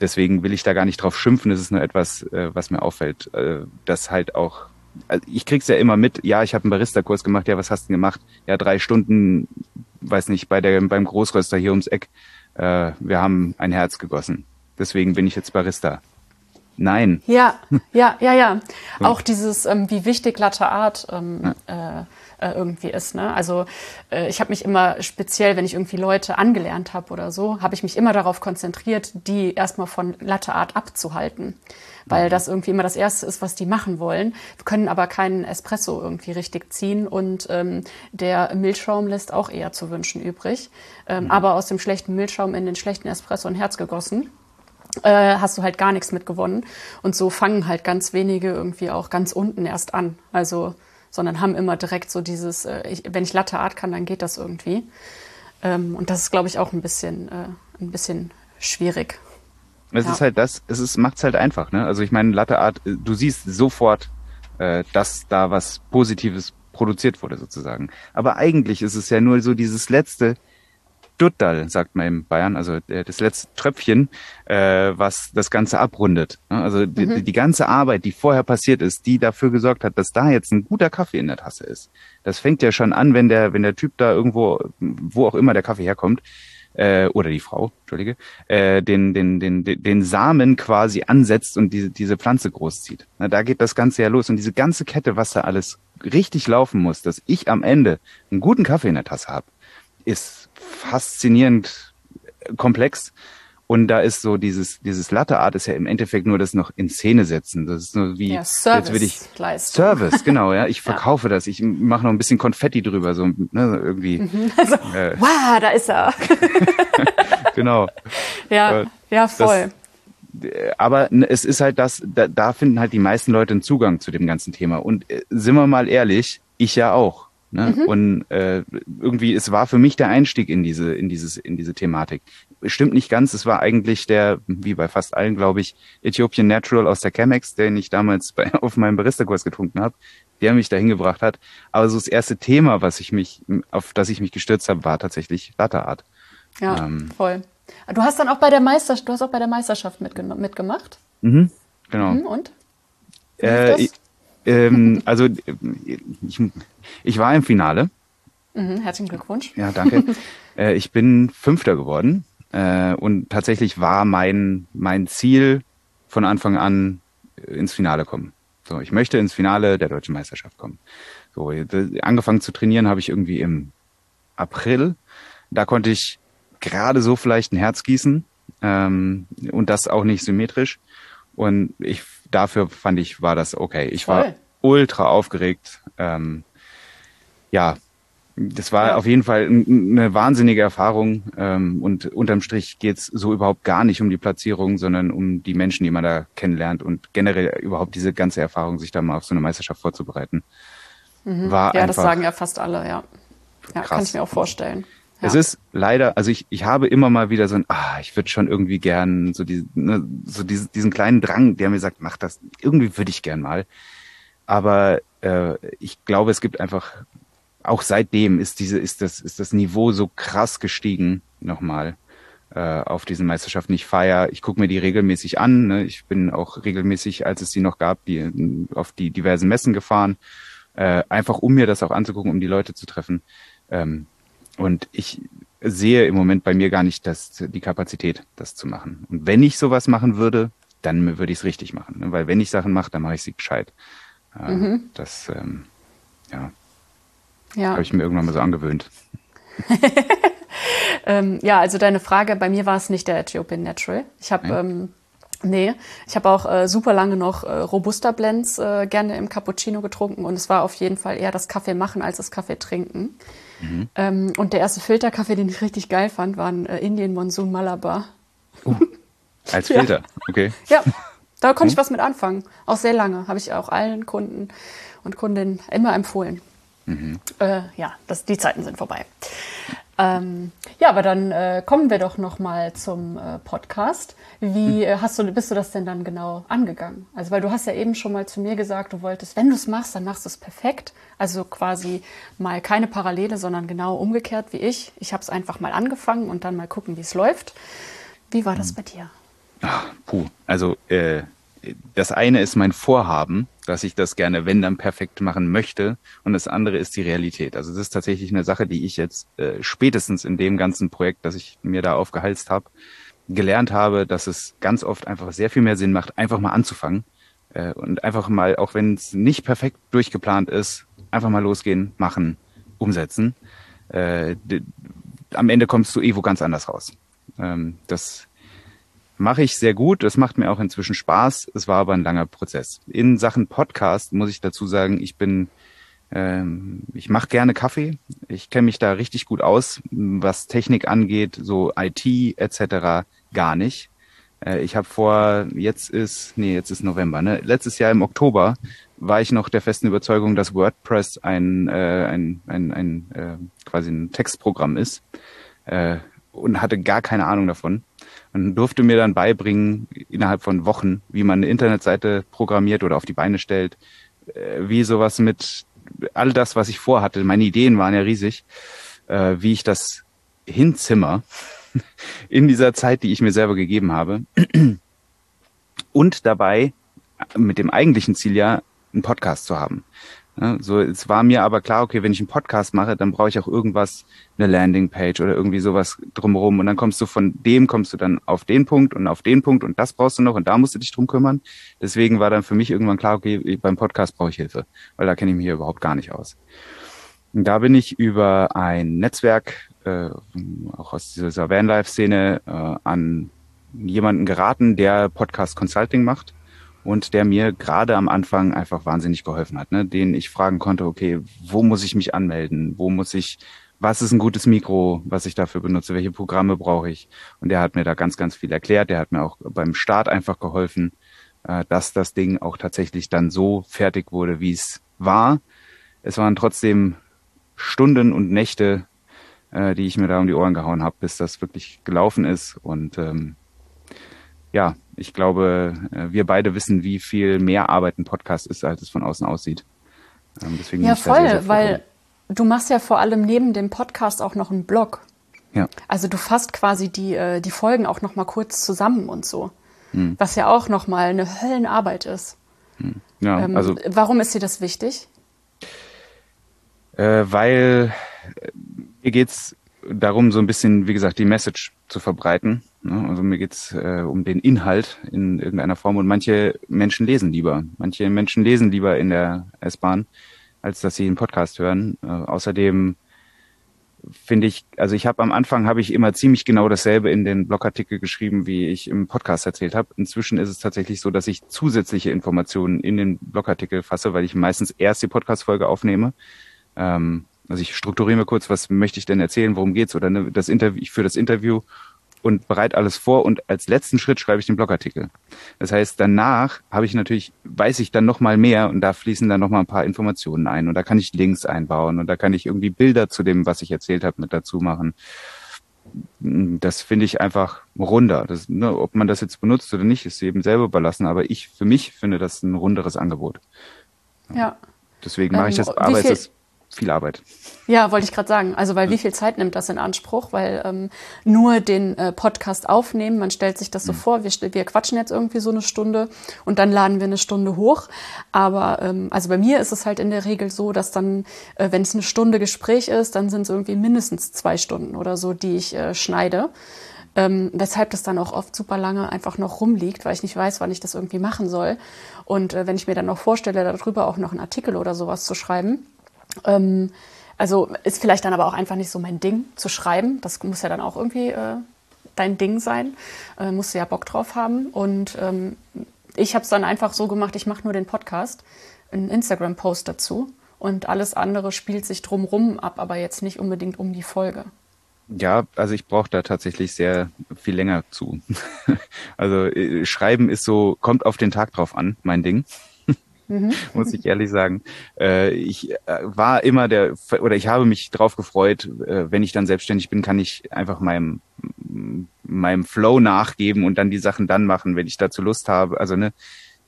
A: deswegen will ich da gar nicht drauf schimpfen. Es ist nur etwas, äh, was mir auffällt, äh, dass halt auch also ich krieg's ja immer mit, ja, ich habe einen Barista-Kurs gemacht, ja, was hast du denn gemacht? Ja, drei Stunden, weiß nicht, bei der, beim Großröster hier ums Eck, äh, wir haben ein Herz gegossen. Deswegen bin ich jetzt Barista. Nein.
B: Ja, *laughs* ja, ja, ja. Auch dieses, ähm, wie wichtig Latte Art ähm, ja. äh, äh, irgendwie ist. Ne? Also äh, ich habe mich immer speziell, wenn ich irgendwie Leute angelernt habe oder so, habe ich mich immer darauf konzentriert, die erstmal von Latte Art abzuhalten. Weil mhm. das irgendwie immer das Erste ist, was die machen wollen. Wir können aber keinen Espresso irgendwie richtig ziehen und ähm, der Milchschaum lässt auch eher zu wünschen übrig. Ähm, mhm. Aber aus dem schlechten Milchschaum in den schlechten Espresso ein Herz gegossen äh, hast du halt gar nichts mitgewonnen. Und so fangen halt ganz wenige irgendwie auch ganz unten erst an. Also sondern haben immer direkt so dieses, äh, ich, wenn ich Latte Art kann, dann geht das irgendwie. Ähm, und das ist, glaube ich, auch ein bisschen, äh, ein bisschen schwierig.
A: Es ja. ist halt das, es ist, macht's halt einfach, ne? Also ich meine, Latte Art, äh, du siehst sofort, äh, dass da was Positives produziert wurde sozusagen. Aber eigentlich ist es ja nur so dieses letzte, Duttal, sagt man in Bayern, also das letzte Tröpfchen, äh, was das Ganze abrundet. Also die, mhm. die, ganze Arbeit, die vorher passiert ist, die dafür gesorgt hat, dass da jetzt ein guter Kaffee in der Tasse ist. Das fängt ja schon an, wenn der, wenn der Typ da irgendwo, wo auch immer der Kaffee herkommt, äh, oder die Frau, Entschuldige, äh, den, den, den, den Samen quasi ansetzt und diese, diese Pflanze großzieht. Na, da geht das Ganze ja los. Und diese ganze Kette, was da alles richtig laufen muss, dass ich am Ende einen guten Kaffee in der Tasse habe, ist faszinierend komplex. Und da ist so dieses, dieses Latte Art ist ja im Endeffekt nur das noch in Szene setzen. Das ist nur wie, ja,
B: Service
A: jetzt will ich, Service, genau, ja. *laughs* Ich verkaufe ja. das. Ich mache noch ein bisschen Konfetti drüber, so, ne, irgendwie.
B: Mhm. Also, *laughs* äh, wow, da ist er. *laughs*
A: genau.
B: Ja, ja, voll.
A: aber es ist halt das, da, da finden halt die meisten Leute einen Zugang zu dem ganzen Thema. Und äh, sind wir mal ehrlich, ich ja auch. Ne? Mhm. Und äh, irgendwie, es war für mich der Einstieg in diese, in dieses, in diese Thematik. Stimmt nicht ganz, es war eigentlich der, wie bei fast allen, glaube ich, Ethiopian Natural aus der Chemex, den ich damals bei, *laughs* auf meinem Barista-Kurs getrunken habe, der mich dahin gebracht hat. Aber so das erste Thema, was ich mich, auf das ich mich gestürzt habe, war tatsächlich Latte Art.
B: Ja, ähm, voll. Du hast dann auch bei der Meisterschaft, du hast auch bei der Meisterschaft mitgemacht.
A: Mhm, genau.
B: Mhm, und?
A: Äh, ähm, also ich, ich war im Finale.
B: Mhm, herzlichen Glückwunsch.
A: Ja, danke. *laughs* äh, ich bin Fünfter geworden äh, und tatsächlich war mein mein Ziel von Anfang an ins Finale kommen. So, ich möchte ins Finale der deutschen Meisterschaft kommen. So, angefangen zu trainieren habe ich irgendwie im April. Da konnte ich gerade so vielleicht ein Herz gießen ähm, und das auch nicht symmetrisch. Und ich dafür fand ich, war das okay. Ich Voll. war ultra aufgeregt. Ähm, ja, das war ja. auf jeden Fall eine wahnsinnige Erfahrung. Ähm, und unterm Strich geht's so überhaupt gar nicht um die Platzierung, sondern um die Menschen, die man da kennenlernt und generell überhaupt diese ganze Erfahrung, sich da mal auf so eine Meisterschaft vorzubereiten.
B: Mhm. War ja, das sagen ja fast alle, ja. Ja, krass. kann ich mir auch vorstellen.
A: Ja. Es ist leider, also ich, ich habe immer mal wieder so ein, ah, ich würde schon irgendwie gern so, die, ne, so diesen, diesen kleinen Drang, der mir sagt, mach das, irgendwie würde ich gern mal. Aber äh, ich glaube, es gibt einfach, auch seitdem ist diese, ist das, ist das Niveau so krass gestiegen, nochmal äh, auf diesen Meisterschaften. Ich feier, ich gucke mir die regelmäßig an. Ne? Ich bin auch regelmäßig, als es die noch gab, die auf die diversen Messen gefahren, äh, einfach um mir das auch anzugucken, um die Leute zu treffen. Ähm, und ich sehe im Moment bei mir gar nicht das, die Kapazität, das zu machen. Und wenn ich sowas machen würde, dann würde ich es richtig machen. Ne? Weil wenn ich Sachen mache, dann mache ich sie gescheit. Äh, mhm. Das, ähm, ja, ja. habe ich mir irgendwann mal so angewöhnt. *laughs*
B: ähm, ja, also deine Frage, bei mir war es nicht der Ethiopian Natural. Ich habe ähm, Nee, ich habe auch äh, super lange noch äh, Robusta Blends äh, gerne im Cappuccino getrunken und es war auf jeden Fall eher das Kaffee machen als das Kaffee trinken. Mhm. Ähm, und der erste Filterkaffee, den ich richtig geil fand, war ein äh, Indian Monsoon Malabar.
A: Uh, als *laughs* Filter, ja. okay.
B: Ja, da konnte mhm. ich was mit anfangen. Auch sehr lange. Habe ich auch allen Kunden und Kundinnen immer empfohlen. Mhm. Äh, ja, das, die Zeiten sind vorbei. Ähm, ja, aber dann äh, kommen wir doch noch mal zum äh, Podcast. Wie äh, hast du, bist du das denn dann genau angegangen? Also, weil du hast ja eben schon mal zu mir gesagt, du wolltest, wenn du es machst, dann machst du es perfekt. Also quasi mal keine Parallele, sondern genau umgekehrt wie ich. Ich habe es einfach mal angefangen und dann mal gucken, wie es läuft. Wie war das hm. bei dir?
A: Ach, puh, also äh, das eine ist mein Vorhaben, dass ich das gerne, wenn dann perfekt machen möchte. Und das andere ist die Realität. Also das ist tatsächlich eine Sache, die ich jetzt äh, spätestens in dem ganzen Projekt, das ich mir da aufgehalst habe, gelernt habe, dass es ganz oft einfach sehr viel mehr Sinn macht, einfach mal anzufangen äh, und einfach mal, auch wenn es nicht perfekt durchgeplant ist, einfach mal losgehen, machen, umsetzen. Äh, am Ende kommst du eh wo ganz anders raus. Ähm, das mache ich sehr gut. Das macht mir auch inzwischen Spaß. Es war aber ein langer Prozess. In Sachen Podcast muss ich dazu sagen, ich bin, ähm, ich mache gerne Kaffee. Ich kenne mich da richtig gut aus, was Technik angeht, so IT etc. gar nicht. Äh, ich habe vor, jetzt ist, nee, jetzt ist November, ne? Letztes Jahr im Oktober war ich noch der festen Überzeugung, dass WordPress ein, äh, ein, ein, ein äh, quasi ein Textprogramm ist äh, und hatte gar keine Ahnung davon und durfte mir dann beibringen, innerhalb von Wochen, wie man eine Internetseite programmiert oder auf die Beine stellt, äh, wie sowas mit all das, was ich vorhatte, meine Ideen waren ja riesig, äh, wie ich das hinzimmer *laughs* in dieser Zeit, die ich mir selber gegeben habe. Und dabei mit dem eigentlichen Ziel ja, einen Podcast zu haben. Ja, so, es war mir aber klar, okay, wenn ich einen Podcast mache, dann brauche ich auch irgendwas, eine Landingpage oder irgendwie sowas drumherum. Und dann kommst du von dem, kommst du dann auf den Punkt und auf den Punkt und das brauchst du noch und da musst du dich drum kümmern. Deswegen war dann für mich irgendwann klar, okay, beim Podcast brauche ich Hilfe, weil da kenne ich mich hier überhaupt gar nicht aus. Und da bin ich über ein Netzwerk, äh, auch aus dieser Vanlife-Szene, äh, an jemanden geraten, der Podcast Consulting macht und der mir gerade am Anfang einfach wahnsinnig geholfen hat, ne? den ich fragen konnte, okay, wo muss ich mich anmelden, wo muss ich was ist ein gutes Mikro, was ich dafür benutze, welche Programme brauche ich. Und der hat mir da ganz, ganz viel erklärt. Der hat mir auch beim Start einfach geholfen, äh, dass das Ding auch tatsächlich dann so fertig wurde, wie es war. Es waren trotzdem Stunden und Nächte, äh, die ich mir da um die Ohren gehauen habe, bis das wirklich gelaufen ist. Und ähm, ja, ich glaube, äh, wir beide wissen, wie viel mehr Arbeit ein Podcast ist, als es von außen aussieht.
B: Ähm, deswegen ja, voll, sehr, sehr weil du machst ja vor allem neben dem Podcast auch noch einen Blog. Ja. Also du fasst quasi die, äh, die Folgen auch noch mal kurz zusammen und so. Hm. Was ja auch noch mal eine Höllenarbeit ist. Hm. Ja, ähm, also, warum ist dir das wichtig?
A: Äh, weil äh, mir geht's darum, so ein bisschen, wie gesagt, die Message zu verbreiten. Ne? Also mir geht's äh, um den Inhalt in irgendeiner Form und manche Menschen lesen lieber. Manche Menschen lesen lieber in der S-Bahn als dass sie einen Podcast hören. Äh, außerdem finde ich, also ich habe am Anfang habe ich immer ziemlich genau dasselbe in den Blogartikel geschrieben, wie ich im Podcast erzählt habe. Inzwischen ist es tatsächlich so, dass ich zusätzliche Informationen in den Blogartikel fasse, weil ich meistens erst die Podcast-Folge aufnehme. Ähm, also ich strukturiere mir kurz, was möchte ich denn erzählen, worum geht's oder ne, das Interview, ich führe das Interview und bereite alles vor und als letzten Schritt schreibe ich den Blogartikel. Das heißt, danach habe ich natürlich, weiß ich dann noch mal mehr und da fließen dann noch mal ein paar Informationen ein und da kann ich Links einbauen und da kann ich irgendwie Bilder zu dem, was ich erzählt habe, mit dazu machen. Das finde ich einfach runder. Das, ne, ob man das jetzt benutzt oder nicht, ist eben selber überlassen, aber ich, für mich finde das ein runderes Angebot.
B: Ja.
A: Deswegen mache ich das, ähm, aber es ist viel Arbeit.
B: Ja, wollte ich gerade sagen. Also, weil wie viel Zeit nimmt das in Anspruch? Weil ähm, nur den äh, Podcast aufnehmen, man stellt sich das so mhm. vor, wir, wir quatschen jetzt irgendwie so eine Stunde und dann laden wir eine Stunde hoch. Aber ähm, also bei mir ist es halt in der Regel so, dass dann, äh, wenn es eine Stunde Gespräch ist, dann sind es irgendwie mindestens zwei Stunden oder so, die ich äh, schneide. Ähm, weshalb das dann auch oft super lange einfach noch rumliegt, weil ich nicht weiß, wann ich das irgendwie machen soll. Und äh, wenn ich mir dann noch vorstelle, darüber auch noch einen Artikel oder sowas zu schreiben, ähm, also ist vielleicht dann aber auch einfach nicht so mein Ding zu schreiben. Das muss ja dann auch irgendwie äh, dein Ding sein. Äh, musst du ja Bock drauf haben. Und ähm, ich habe es dann einfach so gemacht, ich mache nur den Podcast, einen Instagram-Post dazu und alles andere spielt sich drumrum ab, aber jetzt nicht unbedingt um die Folge.
A: Ja, also ich brauche da tatsächlich sehr viel länger zu. *laughs* also äh, Schreiben ist so, kommt auf den Tag drauf an, mein Ding mhm. muss ich ehrlich sagen. Äh, ich äh, war immer der, oder ich habe mich drauf gefreut, äh, wenn ich dann selbstständig bin, kann ich einfach meinem, meinem Flow nachgeben und dann die Sachen dann machen, wenn ich dazu Lust habe. Also, ne,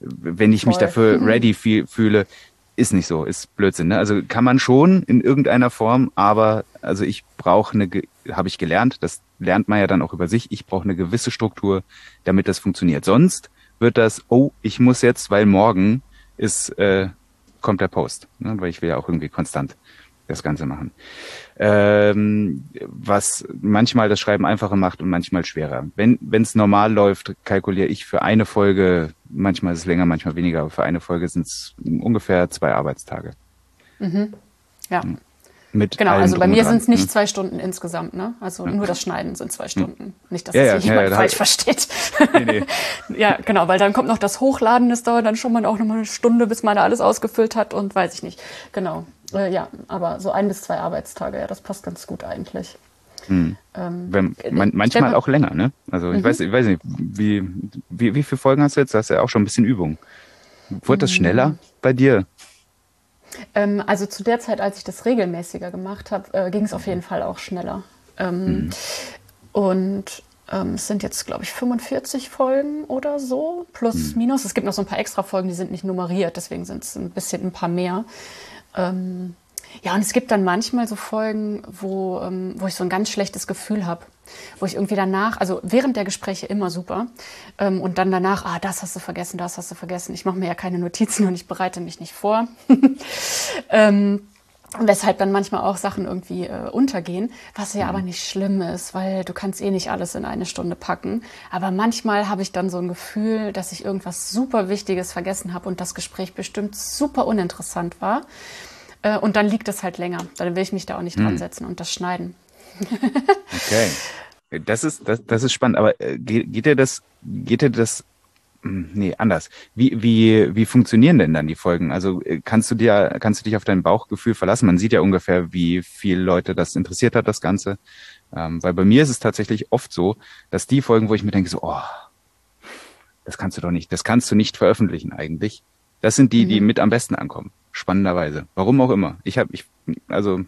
A: wenn ich Voll. mich dafür mhm. ready fühle, ist nicht so, ist Blödsinn. Ne? Also kann man schon in irgendeiner Form, aber also ich brauche eine, habe ich gelernt, das lernt man ja dann auch über sich, ich brauche eine gewisse Struktur, damit das funktioniert. Sonst wird das, oh, ich muss jetzt, weil morgen ist, äh, kommt der Post, ne? weil ich will ja auch irgendwie konstant das Ganze machen. Ähm, was manchmal das Schreiben einfacher macht und manchmal schwerer. Wenn es normal läuft, kalkuliere ich für eine Folge, manchmal ist es länger, manchmal weniger, aber für eine Folge sind es ungefähr zwei Arbeitstage.
B: Mhm. Ja. Hm. Mit genau, also bei mir sind es nicht hm? zwei Stunden insgesamt, ne? Also ja. nur das Schneiden sind zwei hm. Stunden. Nicht, dass ja, das ja, jemand ja, falsch versteht. Nee, nee. *laughs* ja, genau, weil dann kommt noch das Hochladen, das dauert dann schon mal auch noch mal eine Stunde, bis man da alles ausgefüllt hat und weiß ich nicht. Genau. Äh, ja, aber so ein bis zwei Arbeitstage, ja, das passt ganz gut eigentlich.
A: Hm. Ähm, Wenn, man, manchmal auch länger, ne? Also ich mhm. weiß, ich weiß nicht, wie, wie, wie viele Folgen hast du jetzt? Du hast ja auch schon ein bisschen Übung. Wurde das mhm. schneller bei dir?
B: Ähm, also zu der Zeit, als ich das regelmäßiger gemacht habe, äh, ging es auf jeden Fall auch schneller. Ähm, mhm. Und ähm, es sind jetzt, glaube ich, 45 Folgen oder so, plus, mhm. minus. Es gibt noch so ein paar extra Folgen, die sind nicht nummeriert, deswegen sind es ein bisschen ein paar mehr. Ähm, ja, und es gibt dann manchmal so Folgen, wo, ähm, wo ich so ein ganz schlechtes Gefühl habe, wo ich irgendwie danach, also während der Gespräche immer super ähm, und dann danach, ah, das hast du vergessen, das hast du vergessen. Ich mache mir ja keine Notizen und ich bereite mich nicht vor. *laughs* ähm, Weshalb dann manchmal auch Sachen irgendwie äh, untergehen, was ja aber mhm. nicht schlimm ist, weil du kannst eh nicht alles in eine Stunde packen. Aber manchmal habe ich dann so ein Gefühl, dass ich irgendwas super Wichtiges vergessen habe und das Gespräch bestimmt super uninteressant war. Äh, und dann liegt es halt länger. Dann will ich mich da auch nicht hm. dran setzen und das schneiden. *laughs*
A: okay. Das ist, das, das ist spannend, aber äh, geht, geht dir das, geht dir das hm, nee, anders. Wie, wie, wie funktionieren denn dann die Folgen? Also äh, kannst du dir, kannst du dich auf dein Bauchgefühl verlassen? Man sieht ja ungefähr, wie viele Leute das interessiert hat, das Ganze. Ähm, weil bei mir ist es tatsächlich oft so, dass die Folgen, wo ich mir denke, so, oh, das kannst du doch nicht, das kannst du nicht veröffentlichen eigentlich. Das sind die, mhm. die mit am besten ankommen. Spannenderweise. Warum auch immer. Ich habe, ich, also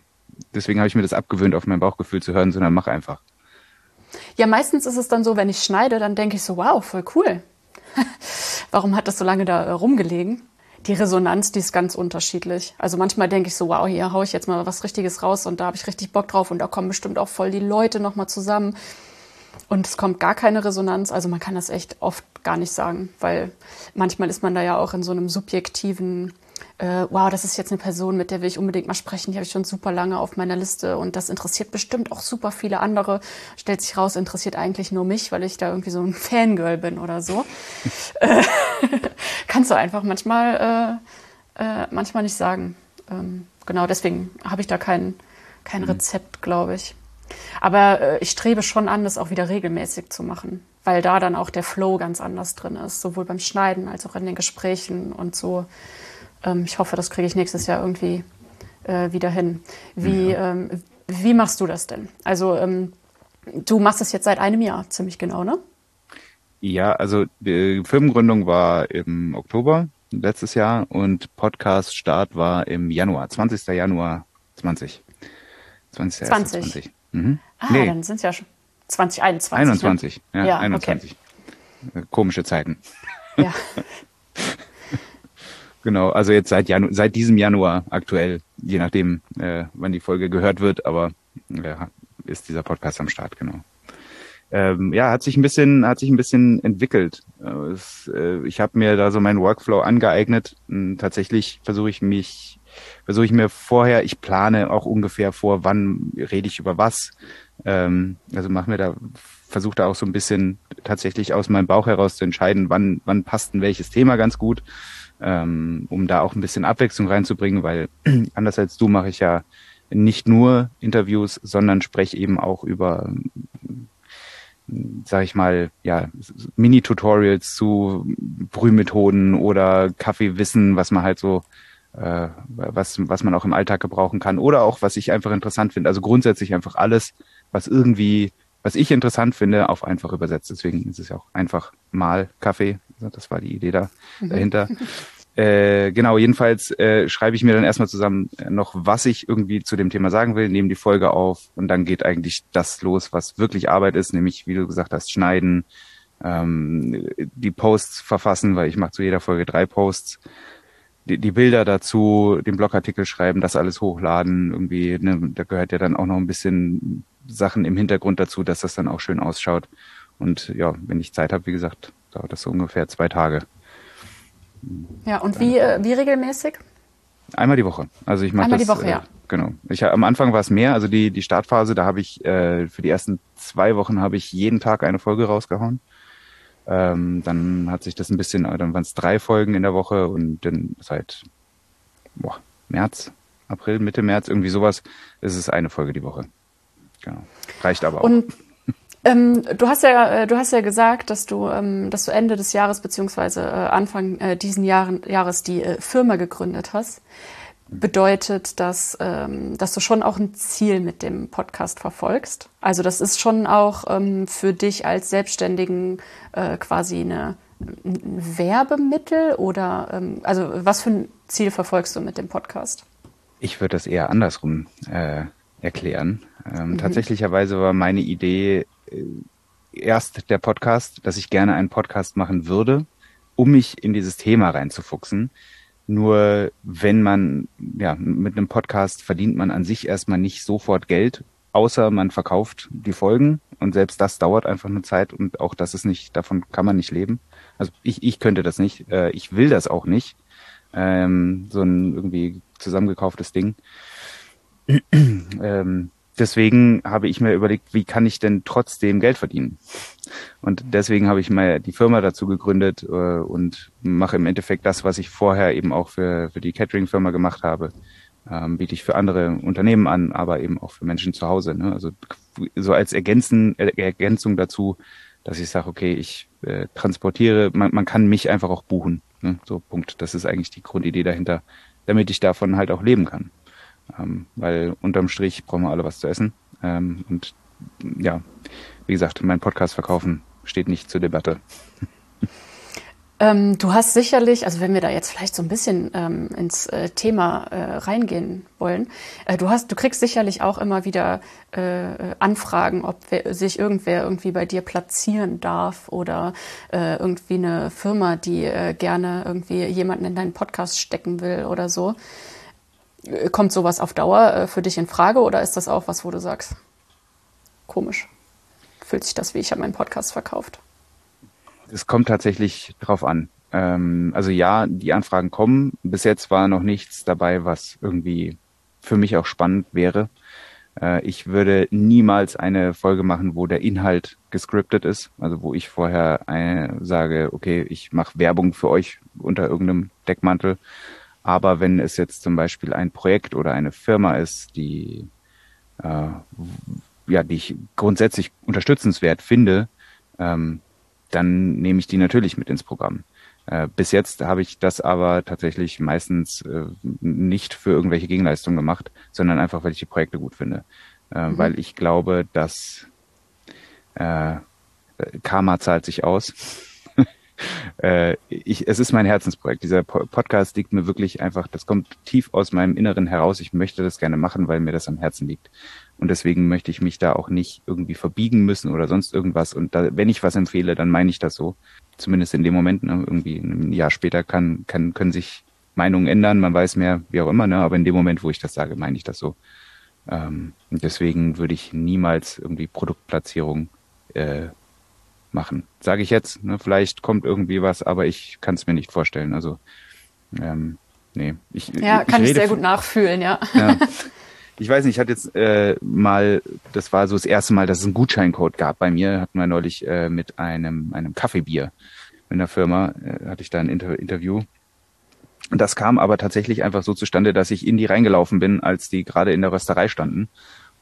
A: deswegen habe ich mir das abgewöhnt, auf mein Bauchgefühl zu hören, sondern mach einfach.
B: Ja, meistens ist es dann so, wenn ich schneide, dann denke ich so, wow, voll cool. *laughs* Warum hat das so lange da äh, rumgelegen? Die Resonanz, die ist ganz unterschiedlich. Also manchmal denke ich so, wow, hier haue ich jetzt mal was Richtiges raus und da habe ich richtig Bock drauf und da kommen bestimmt auch voll die Leute nochmal zusammen. Und es kommt gar keine Resonanz. Also man kann das echt oft gar nicht sagen, weil manchmal ist man da ja auch in so einem subjektiven äh, wow, das ist jetzt eine Person, mit der will ich unbedingt mal sprechen, die habe ich schon super lange auf meiner Liste und das interessiert bestimmt auch super viele andere. Stellt sich raus, interessiert eigentlich nur mich, weil ich da irgendwie so ein Fangirl bin oder so. *laughs* äh, *laughs* kannst du einfach manchmal, äh, äh, manchmal nicht sagen. Ähm, genau, deswegen habe ich da kein, kein mhm. Rezept, glaube ich. Aber äh, ich strebe schon an, das auch wieder regelmäßig zu machen, weil da dann auch der Flow ganz anders drin ist, sowohl beim Schneiden als auch in den Gesprächen und so ähm, ich hoffe, das kriege ich nächstes Jahr irgendwie äh, wieder hin. Wie, ja. ähm, wie machst du das denn? Also ähm, du machst es jetzt seit einem Jahr ziemlich genau, ne?
A: Ja, also die Firmengründung war im Oktober letztes Jahr und Podcast-Start war im Januar, 20. Januar 20.
B: 20. 20. 20. Mhm. Ah, nee. dann sind es ja schon 2021.
A: 21, ne? ja, ja, 21. Okay. Komische Zeiten. Ja. *laughs* Genau, also jetzt seit, Janu seit diesem Januar aktuell, je nachdem, äh, wann die Folge gehört wird, aber äh, ist dieser Podcast am Start, genau. Ähm, ja, hat sich ein bisschen, hat sich ein bisschen entwickelt. Äh, es, äh, ich habe mir da so meinen Workflow angeeignet. Und tatsächlich versuche ich mich, versuche ich mir vorher, ich plane auch ungefähr vor, wann rede ich über was. Ähm, also mache mir da, versuche da auch so ein bisschen tatsächlich aus meinem Bauch heraus zu entscheiden, wann, wann passt denn welches Thema ganz gut ähm, um da auch ein bisschen Abwechslung reinzubringen, weil *clears throat* anders als du mache ich ja nicht nur Interviews, sondern spreche eben auch über, sag ich mal, ja, Mini-Tutorials zu Brühmethoden oder Kaffeewissen, was man halt so, äh, was, was man auch im Alltag gebrauchen kann oder auch, was ich einfach interessant finde. Also grundsätzlich einfach alles, was irgendwie, was ich interessant finde, auf einfach übersetzt. Deswegen ist es ja auch einfach mal Kaffee. Das war die Idee da mhm. dahinter. *laughs* Äh, genau, jedenfalls äh, schreibe ich mir dann erstmal zusammen äh, noch, was ich irgendwie zu dem Thema sagen will, nehme die Folge auf und dann geht eigentlich das los, was wirklich Arbeit ist, nämlich, wie du gesagt hast, schneiden, ähm, die Posts verfassen, weil ich mache zu jeder Folge drei Posts, die, die Bilder dazu, den Blogartikel schreiben, das alles hochladen, irgendwie, ne, da gehört ja dann auch noch ein bisschen Sachen im Hintergrund dazu, dass das dann auch schön ausschaut. Und ja, wenn ich Zeit habe, wie gesagt, dauert das so ungefähr zwei Tage.
B: Ja, und wie, äh, wie regelmäßig?
A: Einmal die Woche. Also ich mache
B: Einmal das, die Woche, äh, ja.
A: Genau. Ich, am Anfang war es mehr, also die, die Startphase, da habe ich äh, für die ersten zwei Wochen habe ich jeden Tag eine Folge rausgehauen. Ähm, dann hat sich das ein bisschen, dann waren es drei Folgen in der Woche und dann seit boah, März, April, Mitte März, irgendwie sowas, ist es eine Folge die Woche. Genau. Reicht aber auch.
B: Und ähm, du hast ja, äh, du hast ja gesagt, dass du, ähm, dass du Ende des Jahres beziehungsweise äh, Anfang äh, diesen Jahren, Jahres die äh, Firma gegründet hast. Bedeutet das, ähm, dass du schon auch ein Ziel mit dem Podcast verfolgst? Also das ist schon auch ähm, für dich als Selbstständigen äh, quasi eine, ein Werbemittel oder ähm, also was für ein Ziel verfolgst du mit dem Podcast?
A: Ich würde das eher andersrum äh, erklären. Ähm, mhm. Tatsächlicherweise war meine Idee erst der Podcast, dass ich gerne einen Podcast machen würde, um mich in dieses Thema reinzufuchsen. Nur wenn man, ja, mit einem Podcast verdient man an sich erstmal nicht sofort Geld, außer man verkauft die Folgen und selbst das dauert einfach eine Zeit und auch das ist nicht, davon kann man nicht leben. Also ich, ich könnte das nicht, äh, ich will das auch nicht. Ähm, so ein irgendwie zusammengekauftes Ding. *clears throat* ähm, deswegen habe ich mir überlegt, wie kann ich denn trotzdem Geld verdienen? Und deswegen habe ich mal die Firma dazu gegründet äh, und mache im Endeffekt das, was ich vorher eben auch für, für die Catering-Firma gemacht habe. Ähm, biete ich für andere Unternehmen an, aber eben auch für Menschen zu Hause. Ne? Also so als Ergänzen, Ergänzung dazu, dass ich sage, okay, ich äh, transportiere. Man, man kann mich einfach auch buchen. Ne? So Punkt. Das ist eigentlich die Grundidee dahinter, damit ich davon halt auch leben kann. Ähm, weil unterm Strich brauchen wir alle was zu essen. Ähm, und ja, wie gesagt, mein Podcast verkaufen steht nicht zur Debatte.
B: Ähm, du hast sicherlich, also wenn wir da jetzt vielleicht so ein bisschen ähm, ins äh, Thema äh, reingehen wollen, äh, du hast, du kriegst sicherlich auch immer wieder äh, Anfragen, ob wer, sich irgendwer irgendwie bei dir platzieren darf oder äh, irgendwie eine Firma, die äh, gerne irgendwie jemanden in deinen Podcast stecken will oder so. Kommt sowas auf Dauer für dich in Frage oder ist das auch was, wo du sagst, komisch? Fühlt sich das wie ich habe meinen Podcast verkauft?
A: Es kommt tatsächlich drauf an. Ähm, also ja, die Anfragen kommen. Bis jetzt war noch nichts dabei, was irgendwie für mich auch spannend wäre. Äh, ich würde niemals eine Folge machen, wo der Inhalt gescriptet ist, also wo ich vorher eine, sage, okay, ich mache Werbung für euch unter irgendeinem Deckmantel. Aber wenn es jetzt zum Beispiel ein Projekt oder eine Firma ist, die äh, ja, die ich grundsätzlich unterstützenswert finde, ähm, dann nehme ich die natürlich mit ins Programm. Äh, bis jetzt habe ich das aber tatsächlich meistens äh, nicht für irgendwelche Gegenleistungen gemacht, sondern einfach, weil ich die Projekte gut finde. Äh, mhm. Weil ich glaube, dass äh, Karma zahlt sich aus. Äh, ich, es ist mein Herzensprojekt. Dieser Podcast liegt mir wirklich einfach, das kommt tief aus meinem Inneren heraus. Ich möchte das gerne machen, weil mir das am Herzen liegt. Und deswegen möchte ich mich da auch nicht irgendwie verbiegen müssen oder sonst irgendwas. Und da, wenn ich was empfehle, dann meine ich das so. Zumindest in dem Moment, ne, irgendwie ein Jahr später kann, kann, können sich Meinungen ändern, man weiß mehr, wie auch immer, ne? aber in dem Moment, wo ich das sage, meine ich das so. Ähm, deswegen würde ich niemals irgendwie Produktplatzierung äh, machen. Sage ich jetzt, ne? vielleicht kommt irgendwie was, aber ich kann es mir nicht vorstellen. Also ähm, nee. Ich,
B: ja, ich, kann ich, ich sehr gut nachfühlen, ja. *laughs*
A: ja. ich weiß nicht, ich hatte jetzt äh, mal, das war so das erste Mal, dass es einen Gutscheincode gab bei mir, hatten wir neulich äh, mit einem, einem Kaffeebier in der Firma, äh, hatte ich da ein Inter Interview. Und das kam aber tatsächlich einfach so zustande, dass ich in die reingelaufen bin, als die gerade in der Rösterei standen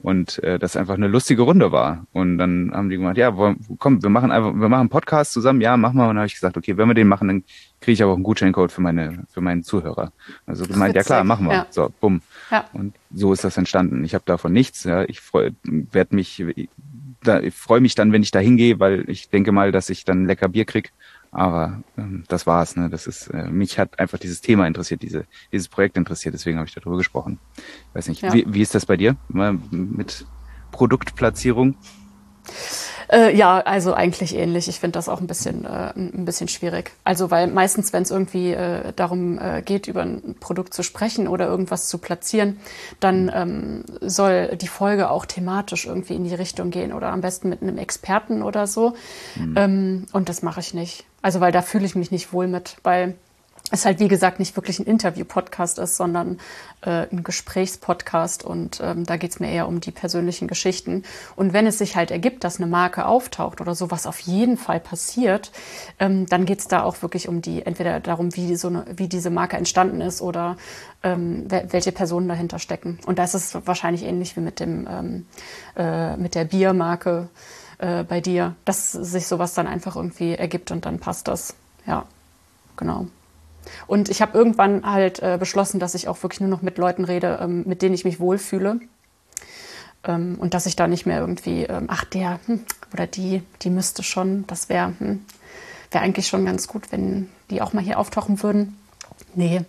A: und äh, das einfach eine lustige Runde war. Und dann haben die gemacht, ja, komm, wir machen einfach, wir machen einen Podcast zusammen, ja, mach mal. Und dann habe ich gesagt, okay, wenn wir den machen, dann kriege ich aber auch einen Gutscheincode für meine, für meinen Zuhörer. Also gemeint, ja klar, machen wir. Ja. So, bumm. Ja. Und so ist das entstanden. Ich habe davon nichts. Ja, ich freu, werd mich, da, ich freue mich dann, wenn ich da hingehe, weil ich denke mal, dass ich dann lecker Bier krieg aber ähm, das war's. Ne? Das ist äh, mich hat einfach dieses Thema interessiert, diese, dieses Projekt interessiert. Deswegen habe ich darüber gesprochen. Ich weiß nicht, ja. wie, wie ist das bei dir mit Produktplatzierung?
B: Äh, ja, also eigentlich ähnlich. Ich finde das auch ein bisschen, äh, ein bisschen schwierig. Also weil meistens, wenn es irgendwie äh, darum äh, geht, über ein Produkt zu sprechen oder irgendwas zu platzieren, dann ähm, soll die Folge auch thematisch irgendwie in die Richtung gehen oder am besten mit einem Experten oder so. Mhm. Ähm, und das mache ich nicht. Also weil da fühle ich mich nicht wohl mit, weil es halt, wie gesagt, nicht wirklich ein Interview-Podcast ist, sondern äh, ein Gesprächspodcast und ähm, da geht's mir eher um die persönlichen Geschichten. Und wenn es sich halt ergibt, dass eine Marke auftaucht oder sowas auf jeden Fall passiert, ähm, dann geht's da auch wirklich um die, entweder darum, wie, so eine, wie diese Marke entstanden ist oder ähm, welche Personen dahinter stecken. Und da ist es wahrscheinlich ähnlich wie mit dem ähm, äh, mit der Biermarke äh, bei dir, dass sich sowas dann einfach irgendwie ergibt und dann passt das. Ja, genau. Und ich habe irgendwann halt äh, beschlossen, dass ich auch wirklich nur noch mit Leuten rede, ähm, mit denen ich mich wohlfühle. Ähm, und dass ich da nicht mehr irgendwie, ähm, ach der hm, oder die, die müsste schon, das wäre hm, wär eigentlich schon ganz gut, wenn die auch mal hier auftauchen würden. Nee,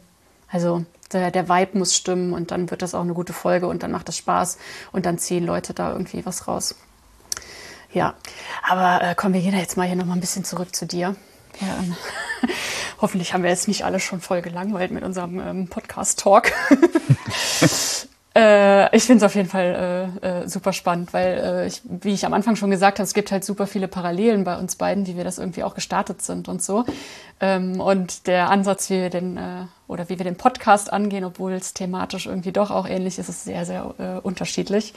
B: also der, der Vibe muss stimmen und dann wird das auch eine gute Folge und dann macht es Spaß und dann ziehen Leute da irgendwie was raus. Ja, aber äh, komm, wir da jetzt mal hier nochmal ein bisschen zurück zu dir. Ja, ähm, *laughs* hoffentlich haben wir jetzt nicht alle schon voll gelangweilt mit unserem ähm, Podcast-Talk. *laughs* äh, ich finde es auf jeden Fall äh, äh, super spannend, weil, äh, ich, wie ich am Anfang schon gesagt habe, es gibt halt super viele Parallelen bei uns beiden, wie wir das irgendwie auch gestartet sind und so. Ähm, und der Ansatz, wie wir den äh, oder wie wir den Podcast angehen, obwohl es thematisch irgendwie doch auch ähnlich ist, ist sehr, sehr äh, unterschiedlich,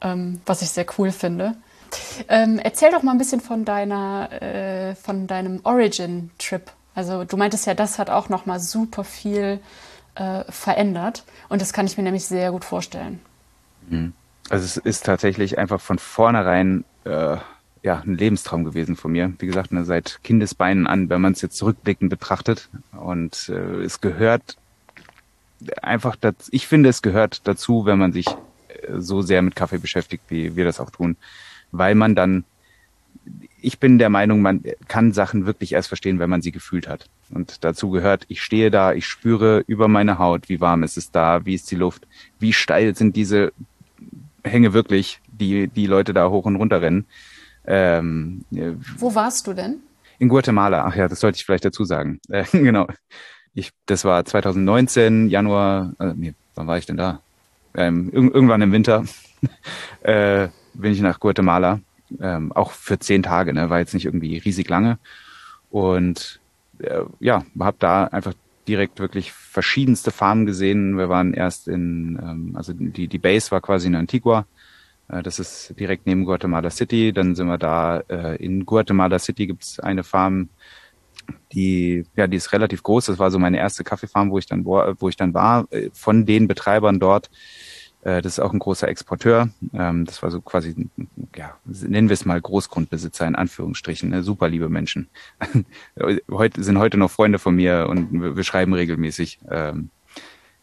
B: ähm, was ich sehr cool finde. Ähm, erzähl doch mal ein bisschen von deiner, äh, von deinem Origin-Trip. Also du meintest ja, das hat auch noch mal super viel äh, verändert und das kann ich mir nämlich sehr gut vorstellen.
A: Mhm. Also es ist tatsächlich einfach von vornherein äh, ja ein Lebenstraum gewesen von mir. Wie gesagt, ne, seit Kindesbeinen an, wenn man es jetzt zurückblickend betrachtet. Und äh, es gehört einfach, dazu, ich finde, es gehört dazu, wenn man sich äh, so sehr mit Kaffee beschäftigt, wie wir das auch tun, weil man dann ich bin der Meinung, man kann Sachen wirklich erst verstehen, wenn man sie gefühlt hat. Und dazu gehört, ich stehe da, ich spüre über meine Haut, wie warm ist es da, wie ist die Luft, wie steil sind diese Hänge wirklich, die die Leute da hoch und runter rennen. Ähm,
B: Wo warst du denn?
A: In Guatemala. Ach ja, das sollte ich vielleicht dazu sagen. *laughs* Äh, genau. Ich, das war 2019, Januar. Äh, nee, wann war ich denn da? Ähm, irgendwann im Winter *laughs* äh, bin ich nach Guatemala ähm, auch für zehn Tage, ne? war jetzt nicht irgendwie riesig lange. Und äh, ja, habe da einfach direkt wirklich verschiedenste Farmen gesehen. Wir waren erst in, ähm, also die, die Base war quasi in Antigua. Äh, das ist direkt neben Guatemala City. Dann sind wir da, äh, in Guatemala City gibt's eine Farm, die, ja, die ist relativ groß. Das war so meine erste Kaffeefarm, wo ich dann, wo, ich dann war. Äh, von den Betreibern dort das ist auch ein großer Exporteur. Ähm, das war so quasi, ja, nennen wir es mal Großgrundbesitzer in Anführungsstrichen, ne? super liebe Menschen. *laughs* heute sind heute noch Freunde von mir und wir, schreiben regelmäßig. Ähm,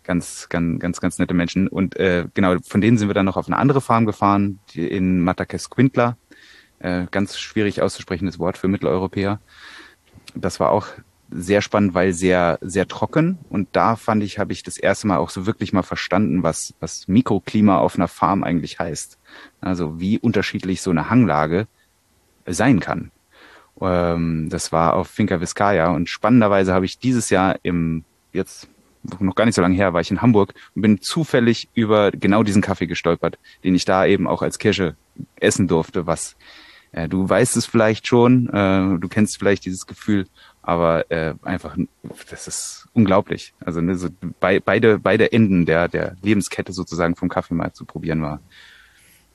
A: ganz, ganz, ganz, ganz nette Menschen. Und äh, genau, von denen sind wir dann noch auf eine andere Farm gefahren, in Matakesquintla. Äh, ganz schwierig auszusprechendes Wort für Mitteleuropäer. Das war auch sehr spannend, weil sehr, sehr trocken. Und da fand ich, habe ich das erste Mal auch so wirklich mal verstanden, was, was Mikroklima auf einer Farm eigentlich heißt. Also wie unterschiedlich so eine Hanglage sein kann. Ähm, das war auf Finca Vizcaya und spannenderweise habe ich dieses Jahr im, jetzt noch gar nicht so lange her, war ich in Hamburg und bin zufällig über genau diesen Kaffee gestolpert, den ich da eben auch als Kirsche essen durfte, was äh, du weißt es vielleicht schon, äh, du kennst vielleicht dieses Gefühl aber äh, einfach, das ist unglaublich. Also ne, so bei, beide, beide Enden der, der Lebenskette sozusagen vom Kaffee mal zu probieren war.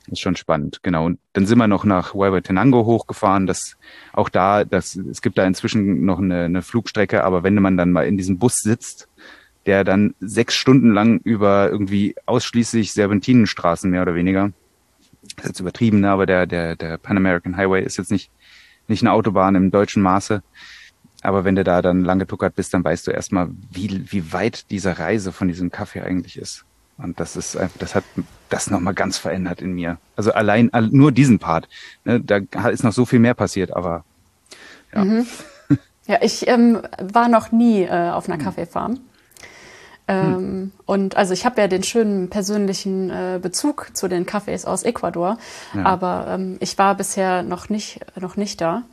A: Ist schon spannend, genau. Und dann sind wir noch nach Tenango hochgefahren. Das auch da, das, es gibt da inzwischen noch eine, eine Flugstrecke, aber wenn man dann mal in diesem Bus sitzt, der dann sechs Stunden lang über irgendwie ausschließlich Serpentinenstraßen mehr oder weniger, das ist jetzt übertrieben, ne, aber der, der, der Pan American Highway ist jetzt nicht, nicht eine Autobahn im deutschen Maße aber wenn du da dann lange tuckert bist, dann weißt du erstmal, wie, wie weit diese Reise von diesem Kaffee eigentlich ist. Und das ist, das hat das nochmal ganz verändert in mir. Also allein, nur diesen Part. Ne, da ist noch so viel mehr passiert, aber ja.
B: Mhm. Ja, ich ähm, war noch nie äh, auf einer hm. Kaffeefarm. Ähm, hm. Und also ich habe ja den schönen persönlichen äh, Bezug zu den Kaffees aus Ecuador, ja. aber ähm, ich war bisher noch nicht, noch nicht da.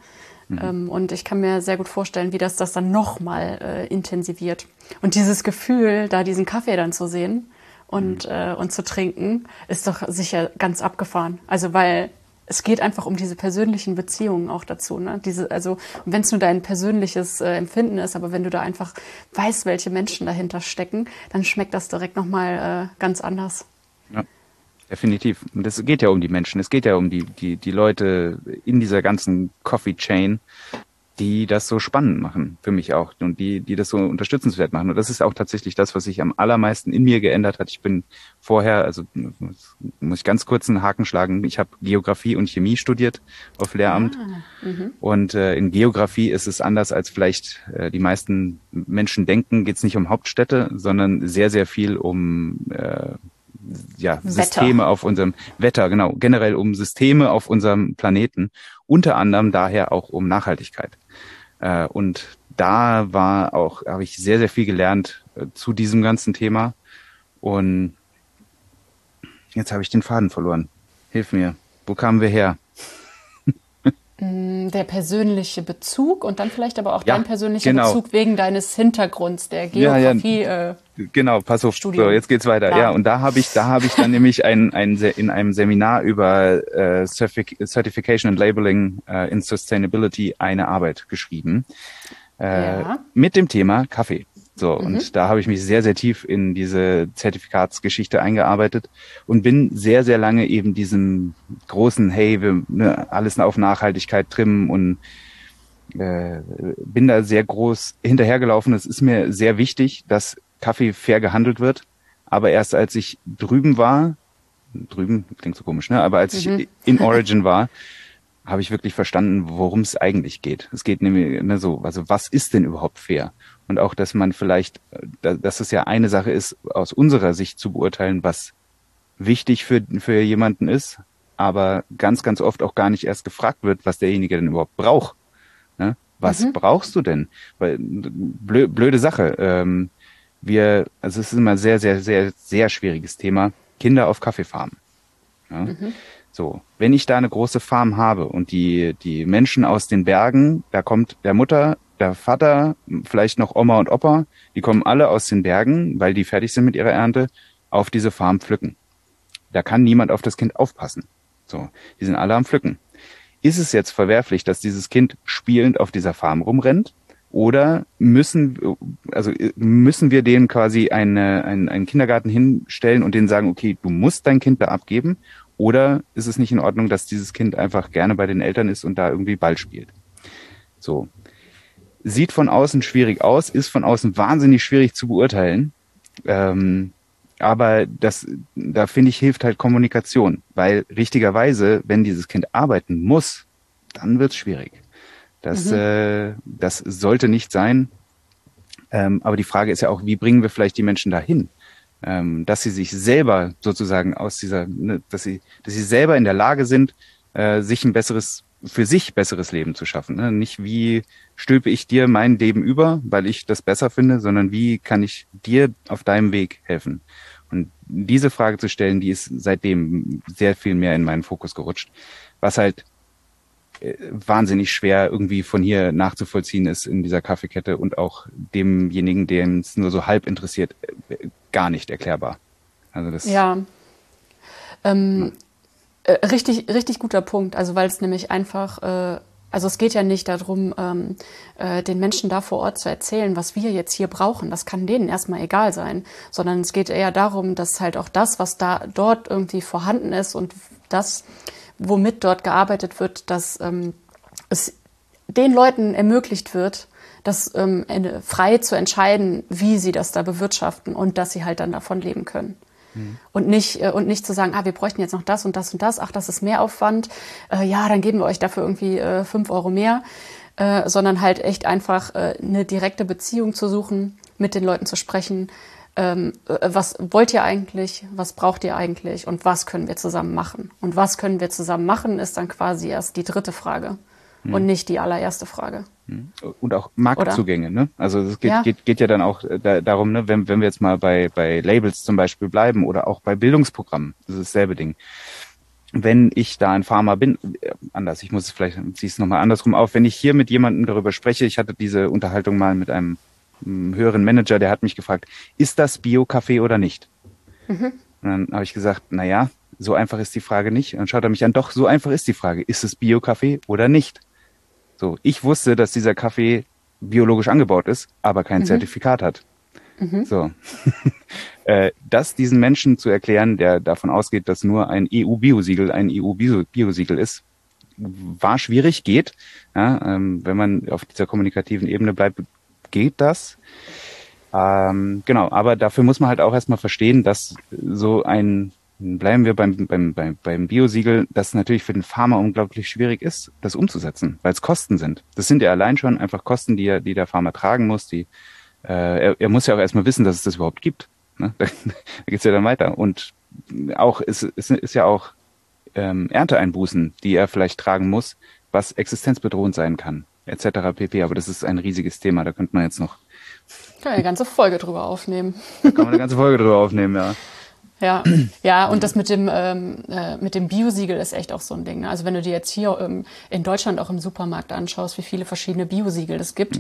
B: Mhm. Ähm, und ich kann mir sehr gut vorstellen, wie das das dann nochmal äh, intensiviert. Und dieses Gefühl, da diesen Kaffee dann zu sehen und, mhm. äh, und zu trinken, ist doch sicher ganz abgefahren. Also weil es geht einfach um diese persönlichen Beziehungen auch dazu. Ne? Diese, also wenn es nur dein persönliches äh, Empfinden ist, aber wenn du da einfach weißt, welche Menschen dahinter stecken, dann schmeckt das direkt nochmal äh, ganz anders.
A: Ja. Definitiv. Und es geht ja um die Menschen. Es geht ja um die, die, die Leute in dieser ganzen Coffee Chain, die das so spannend machen, für mich auch, und die, die das so unterstützenswert machen. Und das ist auch tatsächlich das, was sich am allermeisten in mir geändert hat. Ich bin vorher, also muss ich ganz kurz einen Haken schlagen, ich habe Geografie und Chemie studiert auf Lehramt. Ah, mhm. und äh, in Geografie ist es anders, als vielleicht äh, die meisten Menschen denken, geht es nicht um Hauptstädte, sondern sehr, sehr viel um äh, ja, Systeme auf unserem Wetter, genau, generell um Systeme auf unserem Planeten, unter anderem daher auch um Nachhaltigkeit. Äh, und da war auch, habe ich sehr, sehr viel gelernt äh, zu diesem ganzen Thema. Und jetzt habe ich den Faden verloren. Hilf mir. Wo kamen wir her?
B: Mm, der persönliche Bezug und dann vielleicht aber auch ja, dein persönlicher genau. Bezug wegen deines Hintergrunds der Geografie. Ja, ja.
A: Äh, genau, pass auf. Studium. So, jetzt geht's weiter. Ja, und da habe ich, da habe ich dann nämlich ein, ein in einem Seminar über äh, Certification and Labeling äh, in Sustainability eine Arbeit geschrieben äh, mit dem Thema Kaffee. So, mhm. und da habe ich mich sehr, sehr tief in diese Zertifikatsgeschichte eingearbeitet und bin sehr, sehr lange eben diesem großen, hey, wir ne, alles auf Nachhaltigkeit trimmen und äh, bin da sehr groß hinterhergelaufen. Es ist mir sehr wichtig, dass Kaffee fair gehandelt wird. Aber erst als ich drüben war, drüben klingt so komisch, ne? Aber als mhm. ich in *laughs* Origin war, habe ich wirklich verstanden, worum es eigentlich geht. Es geht nämlich ne, so, also was ist denn überhaupt fair? Und auch, dass man vielleicht, dass es ja eine Sache ist, aus unserer Sicht zu beurteilen, was wichtig für, für jemanden ist, aber ganz, ganz oft auch gar nicht erst gefragt wird, was derjenige denn überhaupt braucht. Ne? Was mhm. brauchst du denn? Weil, blö, blöde Sache. Ähm, wir, also es ist immer sehr, sehr, sehr, sehr schwieriges Thema. Kinder auf Kaffeefarmen. Ja? Mhm. So, wenn ich da eine große Farm habe und die, die Menschen aus den Bergen, da kommt der Mutter, der Vater, vielleicht noch Oma und Opa, die kommen alle aus den Bergen, weil die fertig sind mit ihrer Ernte, auf diese Farm pflücken. Da kann niemand auf das Kind aufpassen. So, die sind alle am Pflücken. Ist es jetzt verwerflich, dass dieses Kind spielend auf dieser Farm rumrennt? Oder müssen, also müssen wir denen quasi eine, einen, einen Kindergarten hinstellen und denen sagen, okay, du musst dein Kind da abgeben oder ist es nicht in Ordnung, dass dieses Kind einfach gerne bei den Eltern ist und da irgendwie Ball spielt? So. Sieht von außen schwierig aus, ist von außen wahnsinnig schwierig zu beurteilen. Ähm, aber das, da finde ich, hilft halt Kommunikation, weil richtigerweise, wenn dieses Kind arbeiten muss, dann wird's schwierig. Das, mhm. äh, das sollte nicht sein. Ähm, aber die Frage ist ja auch, wie bringen wir vielleicht die Menschen dahin? ähm, dass sie sich selber sozusagen aus dieser, ne, dass sie, dass sie selber in der Lage sind, äh, sich ein besseres, für sich besseres Leben zu schaffen. Ne? Nicht wie stülpe ich dir mein Leben über, weil ich das besser finde, sondern wie kann ich dir auf deinem Weg helfen? Und diese Frage zu stellen, die ist seitdem sehr viel mehr in meinen Fokus gerutscht, was halt äh, wahnsinnig schwer irgendwie von hier nachzuvollziehen ist in dieser Kaffeekette und auch demjenigen, den es nur so halb interessiert, äh, gar nicht erklärbar.
B: Also das ja. Ähm, ja. Äh, richtig, richtig guter Punkt. Also weil es nämlich einfach, äh, also es geht ja nicht darum, ähm, äh, den Menschen da vor Ort zu erzählen, was wir jetzt hier brauchen. Das kann denen erstmal egal sein, sondern es geht eher darum, dass halt auch das, was da dort irgendwie vorhanden ist und das, womit dort gearbeitet wird, dass ähm, es den Leuten ermöglicht wird, das ähm, frei zu entscheiden, wie sie das da bewirtschaften und dass sie halt dann davon leben können. Mhm. Und nicht, äh, und nicht zu sagen, ah, wir bräuchten jetzt noch das und das und das, ach, das ist Mehraufwand, äh, ja, dann geben wir euch dafür irgendwie äh, fünf Euro mehr, äh, sondern halt echt einfach äh, eine direkte Beziehung zu suchen, mit den Leuten zu sprechen. Ähm, äh, was wollt ihr eigentlich? Was braucht ihr eigentlich? Und was können wir zusammen machen? Und was können wir zusammen machen, ist dann quasi erst die dritte Frage mhm. und nicht die allererste Frage.
A: Hm. Und auch Marktzugänge, ne? Also es geht ja. Geht, geht ja dann auch äh, da, darum, ne, wenn, wenn wir jetzt mal bei, bei Labels zum Beispiel bleiben oder auch bei Bildungsprogrammen, das ist dasselbe Ding. Wenn ich da ein Farmer bin, äh, anders, ich muss es vielleicht, ziehe es nochmal andersrum auf, wenn ich hier mit jemandem darüber spreche, ich hatte diese Unterhaltung mal mit einem, einem höheren Manager, der hat mich gefragt, ist das Bio-Kaffee oder nicht? Mhm. Und dann habe ich gesagt, na ja, so einfach ist die Frage nicht. Und dann schaut er mich an, doch, so einfach ist die Frage, ist es Bio-Kaffee oder nicht? So, ich wusste, dass dieser Kaffee biologisch angebaut ist, aber kein mhm. Zertifikat hat. Mhm. So. *laughs* äh, das diesen Menschen zu erklären, der davon ausgeht, dass nur ein EU-Biosiegel ein EU-Biosiegel ist, war schwierig, geht. Ja, ähm, wenn man auf dieser kommunikativen Ebene bleibt, geht das. Ähm, genau, aber dafür muss man halt auch erstmal verstehen, dass so ein bleiben wir beim, beim, beim, beim Biosiegel, das natürlich für den Farmer unglaublich schwierig ist, das umzusetzen, weil es Kosten sind. Das sind ja allein schon einfach Kosten, die, er, die der Farmer tragen muss. Die, äh, er, er muss ja auch erstmal wissen, dass es das überhaupt gibt. Ne? Da, *laughs* da geht's ja dann weiter. Und auch es, es ist ja auch ähm, Ernteeinbußen, die er vielleicht tragen muss, was existenzbedrohend sein kann, etc. pp. Aber das ist ein riesiges Thema, da könnte man jetzt noch.
B: Kann eine ganze Folge drüber aufnehmen.
A: Da kann man eine ganze Folge drüber aufnehmen, ja.
B: Ja, ja, und das mit dem ähm, äh, mit dem Biosiegel ist echt auch so ein Ding. Ne? Also wenn du dir jetzt hier ähm, in Deutschland auch im Supermarkt anschaust, wie viele verschiedene Biosiegel es gibt,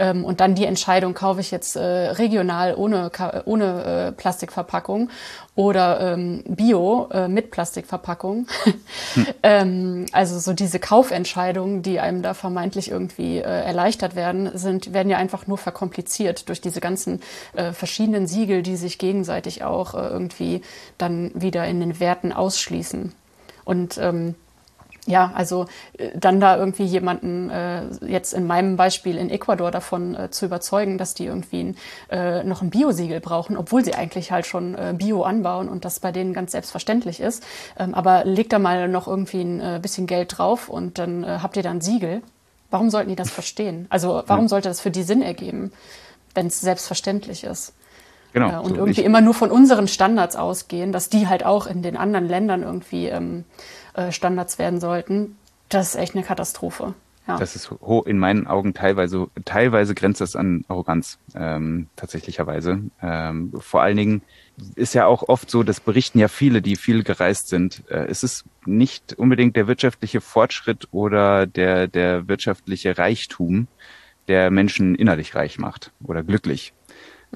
B: ähm, und dann die Entscheidung, kaufe ich jetzt äh, regional ohne ohne äh, Plastikverpackung oder ähm, Bio äh, mit Plastikverpackung. hm. *laughs* ähm, also so diese Kaufentscheidungen, die einem da vermeintlich irgendwie äh, erleichtert werden, sind werden ja einfach nur verkompliziert durch diese ganzen äh, verschiedenen Siegel, die sich gegenseitig auch äh, irgendwie dann wieder in den Werten ausschließen. Und ähm, ja, also äh, dann da irgendwie jemanden äh, jetzt in meinem Beispiel in Ecuador davon äh, zu überzeugen, dass die irgendwie ein, äh, noch ein Biosiegel brauchen, obwohl sie eigentlich halt schon äh, Bio anbauen und das bei denen ganz selbstverständlich ist. Ähm, aber legt da mal noch irgendwie ein äh, bisschen Geld drauf und dann äh, habt ihr da ein Siegel. Warum sollten die das verstehen? Also warum sollte das für die Sinn ergeben, wenn es selbstverständlich ist? Genau. Äh, und so irgendwie immer nur von unseren Standards ausgehen, dass die halt auch in den anderen Ländern irgendwie ähm, äh, Standards werden sollten, das ist echt eine Katastrophe.
A: Ja. Das ist in meinen Augen teilweise, teilweise grenzt das an Arroganz, ähm, tatsächlicherweise. Ähm, vor allen Dingen ist ja auch oft so, das berichten ja viele, die viel gereist sind. Äh, es ist nicht unbedingt der wirtschaftliche Fortschritt oder der, der wirtschaftliche Reichtum, der Menschen innerlich reich macht oder glücklich.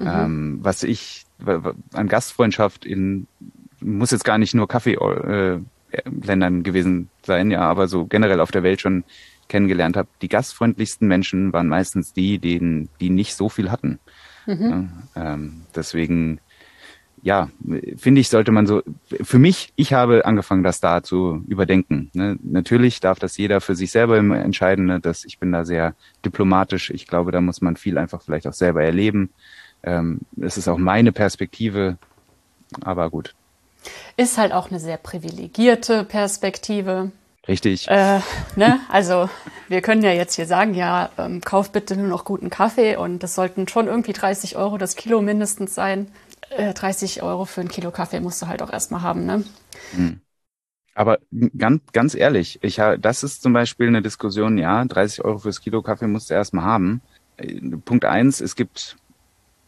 A: Mhm. Ähm, was ich an Gastfreundschaft in, muss jetzt gar nicht nur Kaffee äh, Ländern gewesen sein, ja, aber so generell auf der Welt schon kennengelernt habe, die gastfreundlichsten Menschen waren meistens die, denen, die nicht so viel hatten. Mhm. Ja, ähm, deswegen, ja, finde ich, sollte man so, für mich, ich habe angefangen, das da zu überdenken. Ne? Natürlich darf das jeder für sich selber entscheiden, ne? dass ich bin da sehr diplomatisch. Ich glaube, da muss man viel einfach vielleicht auch selber erleben. Ähm, es ist auch meine Perspektive, aber gut,
B: ist halt auch eine sehr privilegierte Perspektive.
A: Richtig.
B: Äh, ne? Also wir können ja jetzt hier sagen, ja, ähm, kauf bitte nur noch guten Kaffee und das sollten schon irgendwie 30 Euro das Kilo mindestens sein. Äh, 30 Euro für ein Kilo Kaffee musst du halt auch erstmal haben, ne? Hm.
A: Aber ganz, ganz ehrlich, ich das ist zum Beispiel eine Diskussion, ja, 30 Euro fürs Kilo Kaffee musst du erstmal haben. Äh, Punkt eins, es gibt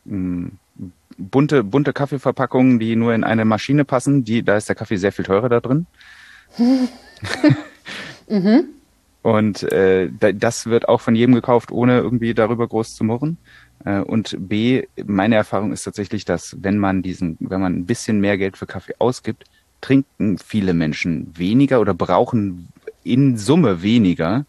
A: bunte, bunte Kaffeeverpackungen, die nur in eine Maschine passen, die, da ist der Kaffee sehr viel teurer da drin. *laughs* mhm. Und äh, das wird auch von jedem gekauft, ohne irgendwie darüber groß zu murren. Äh, und B, meine Erfahrung ist tatsächlich, dass wenn man diesen, wenn man ein bisschen mehr Geld für Kaffee ausgibt, trinken viele Menschen weniger oder brauchen in Summe weniger,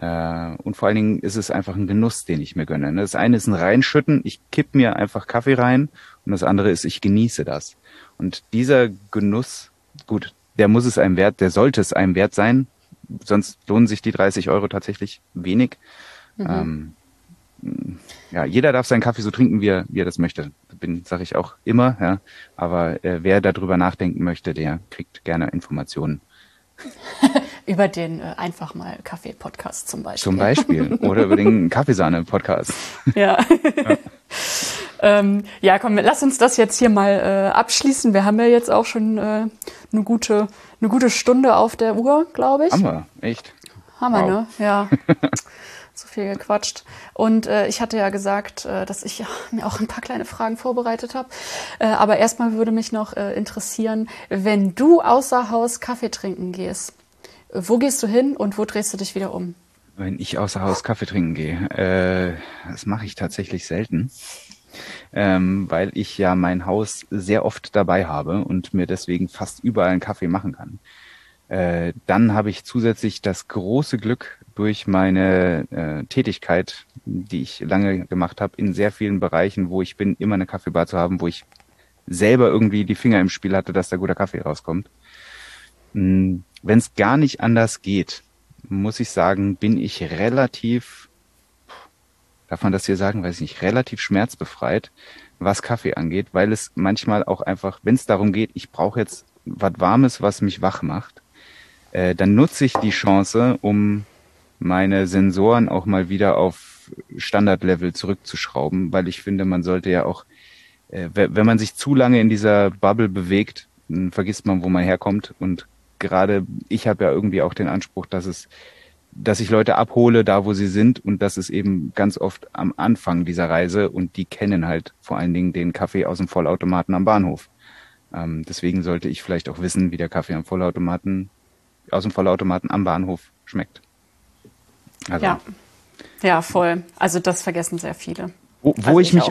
A: und vor allen Dingen ist es einfach ein Genuss, den ich mir gönne. Ne? Das eine ist ein Reinschütten, ich kipp mir einfach Kaffee rein und das andere ist, ich genieße das. Und dieser Genuss, gut, der muss es einem wert, der sollte es einem wert sein, sonst lohnen sich die 30 Euro tatsächlich wenig. Mhm. Ähm, ja, jeder darf seinen Kaffee so trinken, wie er, wie er das möchte. Bin, sage ich auch immer, ja. Aber äh, wer darüber nachdenken möchte, der kriegt gerne Informationen. *laughs*
B: über den äh, einfach mal Kaffee-Podcast zum Beispiel.
A: Zum Beispiel. Oder über den *laughs* Kaffeesahne-Podcast.
B: Ja. ja. *laughs* ähm, ja, komm, lass uns das jetzt hier mal äh, abschließen. Wir haben ja jetzt auch schon äh, eine gute, eine gute Stunde auf der Uhr, glaube ich.
A: Haben wir, echt.
B: Haben wir, wow. ne? Ja. *laughs* so viel gequatscht. Und äh, ich hatte ja gesagt, äh, dass ich ja, mir auch ein paar kleine Fragen vorbereitet habe. Äh, aber erstmal würde mich noch äh, interessieren, wenn du außer Haus Kaffee trinken gehst, wo gehst du hin und wo drehst du dich wieder um?
A: Wenn ich außer Haus Kaffee trinken gehe, äh, das mache ich tatsächlich selten, ähm, weil ich ja mein Haus sehr oft dabei habe und mir deswegen fast überall einen Kaffee machen kann. Äh, dann habe ich zusätzlich das große Glück durch meine äh, Tätigkeit, die ich lange gemacht habe, in sehr vielen Bereichen, wo ich bin, immer eine Kaffeebar zu haben, wo ich selber irgendwie die Finger im Spiel hatte, dass da guter Kaffee rauskommt. Wenn es gar nicht anders geht, muss ich sagen, bin ich relativ, darf man das hier sagen, weiß ich nicht, relativ schmerzbefreit, was Kaffee angeht, weil es manchmal auch einfach, wenn es darum geht, ich brauche jetzt was Warmes, was mich wach macht, äh, dann nutze ich die Chance, um meine Sensoren auch mal wieder auf Standardlevel zurückzuschrauben, weil ich finde, man sollte ja auch, äh, wenn man sich zu lange in dieser Bubble bewegt, vergisst man, wo man herkommt und gerade ich habe ja irgendwie auch den Anspruch, dass es, dass ich Leute abhole, da wo sie sind und das ist eben ganz oft am Anfang dieser Reise und die kennen halt vor allen Dingen den Kaffee aus dem Vollautomaten am Bahnhof. Ähm, deswegen sollte ich vielleicht auch wissen, wie der Kaffee am Vollautomaten, aus dem Vollautomaten am Bahnhof schmeckt.
B: Also, ja. Ja, voll. Also das vergessen sehr viele.
A: Wo, wo also ich, mich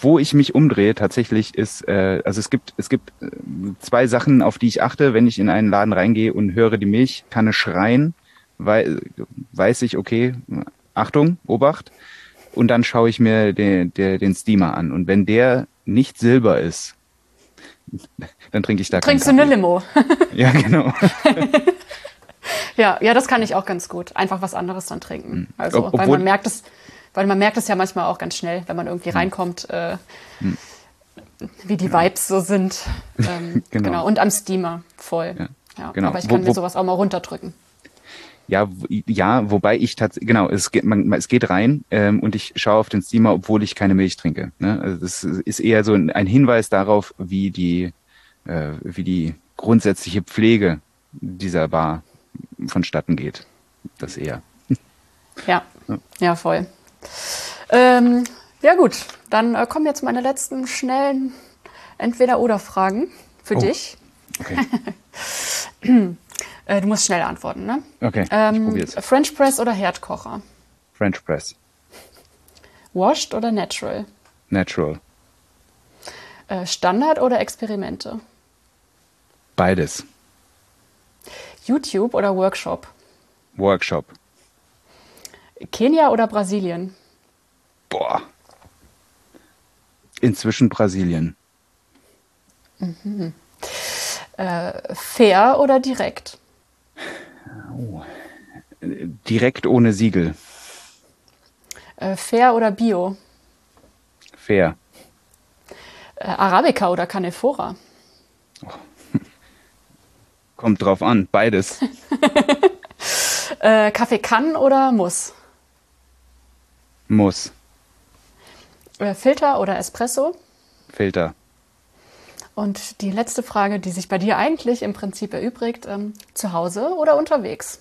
A: wo ich mich umdrehe tatsächlich ist äh, also es gibt es gibt äh, zwei Sachen auf die ich achte wenn ich in einen Laden reingehe und höre die Milchkanne schreien weil weiß ich okay Achtung Obacht und dann schaue ich mir den, den, den Steamer an und wenn der nicht silber ist *laughs* dann trinke ich da
B: trinkst du eine Limo *laughs*
A: ja genau *laughs*
B: Ja, ja, das kann ich auch ganz gut. Einfach was anderes dann trinken. Hm. Also, Ob, weil man merkt es, weil man merkt es ja manchmal auch ganz schnell, wenn man irgendwie hm. reinkommt, äh, hm. wie die Vibes so sind. *laughs* Ähm, genau. genau. Und am Steamer voll. Ja, ja. Genau. Aber ich kann wo, wo, mir sowas auch mal runterdrücken.
A: Ja, ja, wobei ich tatsächlich, genau, es geht, man, es geht rein ähm, und ich schaue auf den Steamer, obwohl ich keine Milch trinke. Ne? Also das ist eher so ein, ein Hinweis darauf, wie die, äh, wie die grundsätzliche Pflege dieser Bar vonstatten geht. Das eher.
B: Ja, *laughs* ja, voll. Ähm, ja gut, dann äh, kommen jetzt meine letzten schnellen Entweder-Oder-Fragen für oh. dich. Okay. *laughs* Äh, du musst schnell antworten, ne?
A: Okay,
B: ähm, ich. French Press oder Herdkocher?
A: French Press.
B: Washed oder Natural?
A: Natural.
B: Äh, Standard oder Experimente?
A: Beides.
B: YouTube oder Workshop?
A: Workshop.
B: Kenia oder Brasilien?
A: Boah. Inzwischen Brasilien.
B: Mhm. Äh, fair oder direkt?
A: Oh. Direkt ohne Siegel.
B: Äh, fair oder Bio?
A: Fair.
B: Äh, Arabica oder Canefora? Oh. *laughs*
A: Kommt drauf an, beides. *laughs*
B: äh, Kaffee kann oder muss?
A: Muss.
B: Äh, Filter oder Espresso?
A: Filter.
B: Und die letzte Frage, die sich bei dir eigentlich im Prinzip erübrigt, ähm, zu Hause oder unterwegs?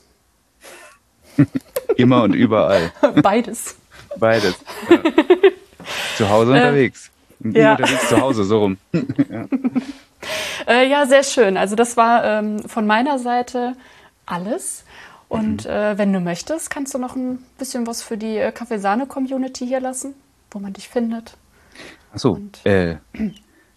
B: *laughs*
A: Immer und überall.
B: Beides.
A: Beides. Ja. zu Hause unterwegs. Äh, ja. Unterwegs zu Hause, so rum. *laughs*
B: ja. Äh, ja, sehr schön. Also das war ähm, von meiner Seite alles. Und mhm. äh, wenn du möchtest, kannst du noch ein bisschen was für die äh, Kaffeesahne-Community hier lassen, wo man dich findet.
A: Achso, äh,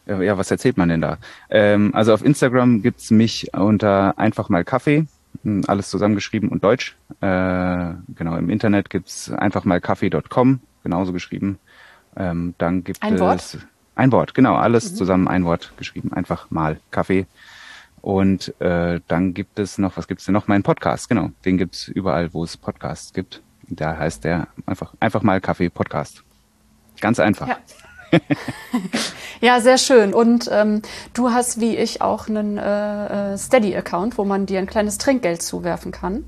A: ja, was erzählt man denn da? Ähm, also auf Instagram gibt's mich unter einfach mal Kaffee, hm, alles zusammengeschrieben und Deutsch. Äh, genau, im Internet gibt's einfach mal kaffee.com, genauso geschrieben. Ähm, dann gibt
B: ein
A: es
B: Wort?
A: ein Wort, genau, alles mhm. zusammen ein Wort geschrieben, einfach mal Kaffee. Und äh, dann gibt es noch, was gibt's denn noch? Mein Podcast, genau. Den gibt's überall, wo es Podcasts gibt. Da heißt der einfach, einfach mal Kaffee Podcast. Ganz einfach.
B: Ja. *laughs* ja, sehr schön. Und ähm, du hast wie ich auch einen äh, äh, Steady-Account, wo man dir ein kleines Trinkgeld zuwerfen kann.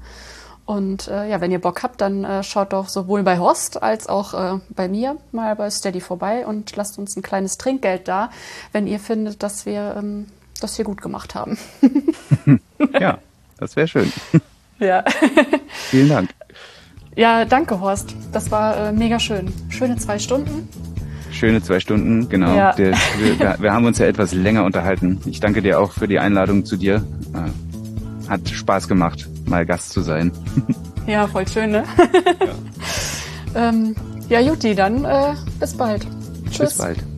B: Und äh, ja, wenn ihr Bock habt, dann äh, schaut doch sowohl bei Horst als auch äh, bei mir mal bei Steady vorbei und lasst uns ein kleines Trinkgeld da, wenn ihr findet, dass wir ähm, das hier gut gemacht haben. *laughs*
A: ja, das wäre schön. *laughs*
B: Ja. *laughs*
A: Vielen Dank.
B: Ja, danke, Horst. Das war äh, mega schön. Schöne zwei Stunden.
A: Schöne zwei Stunden, genau. Ja. Der, wir, wir, haben uns ja etwas länger unterhalten. Ich danke dir auch für die Einladung zu dir. Äh, hat Spaß gemacht, mal Gast zu sein.
B: Ja, voll schön, ne? Ja, ähm, ja Juti, dann äh, bis bald.
A: Tschüss. Bis bald.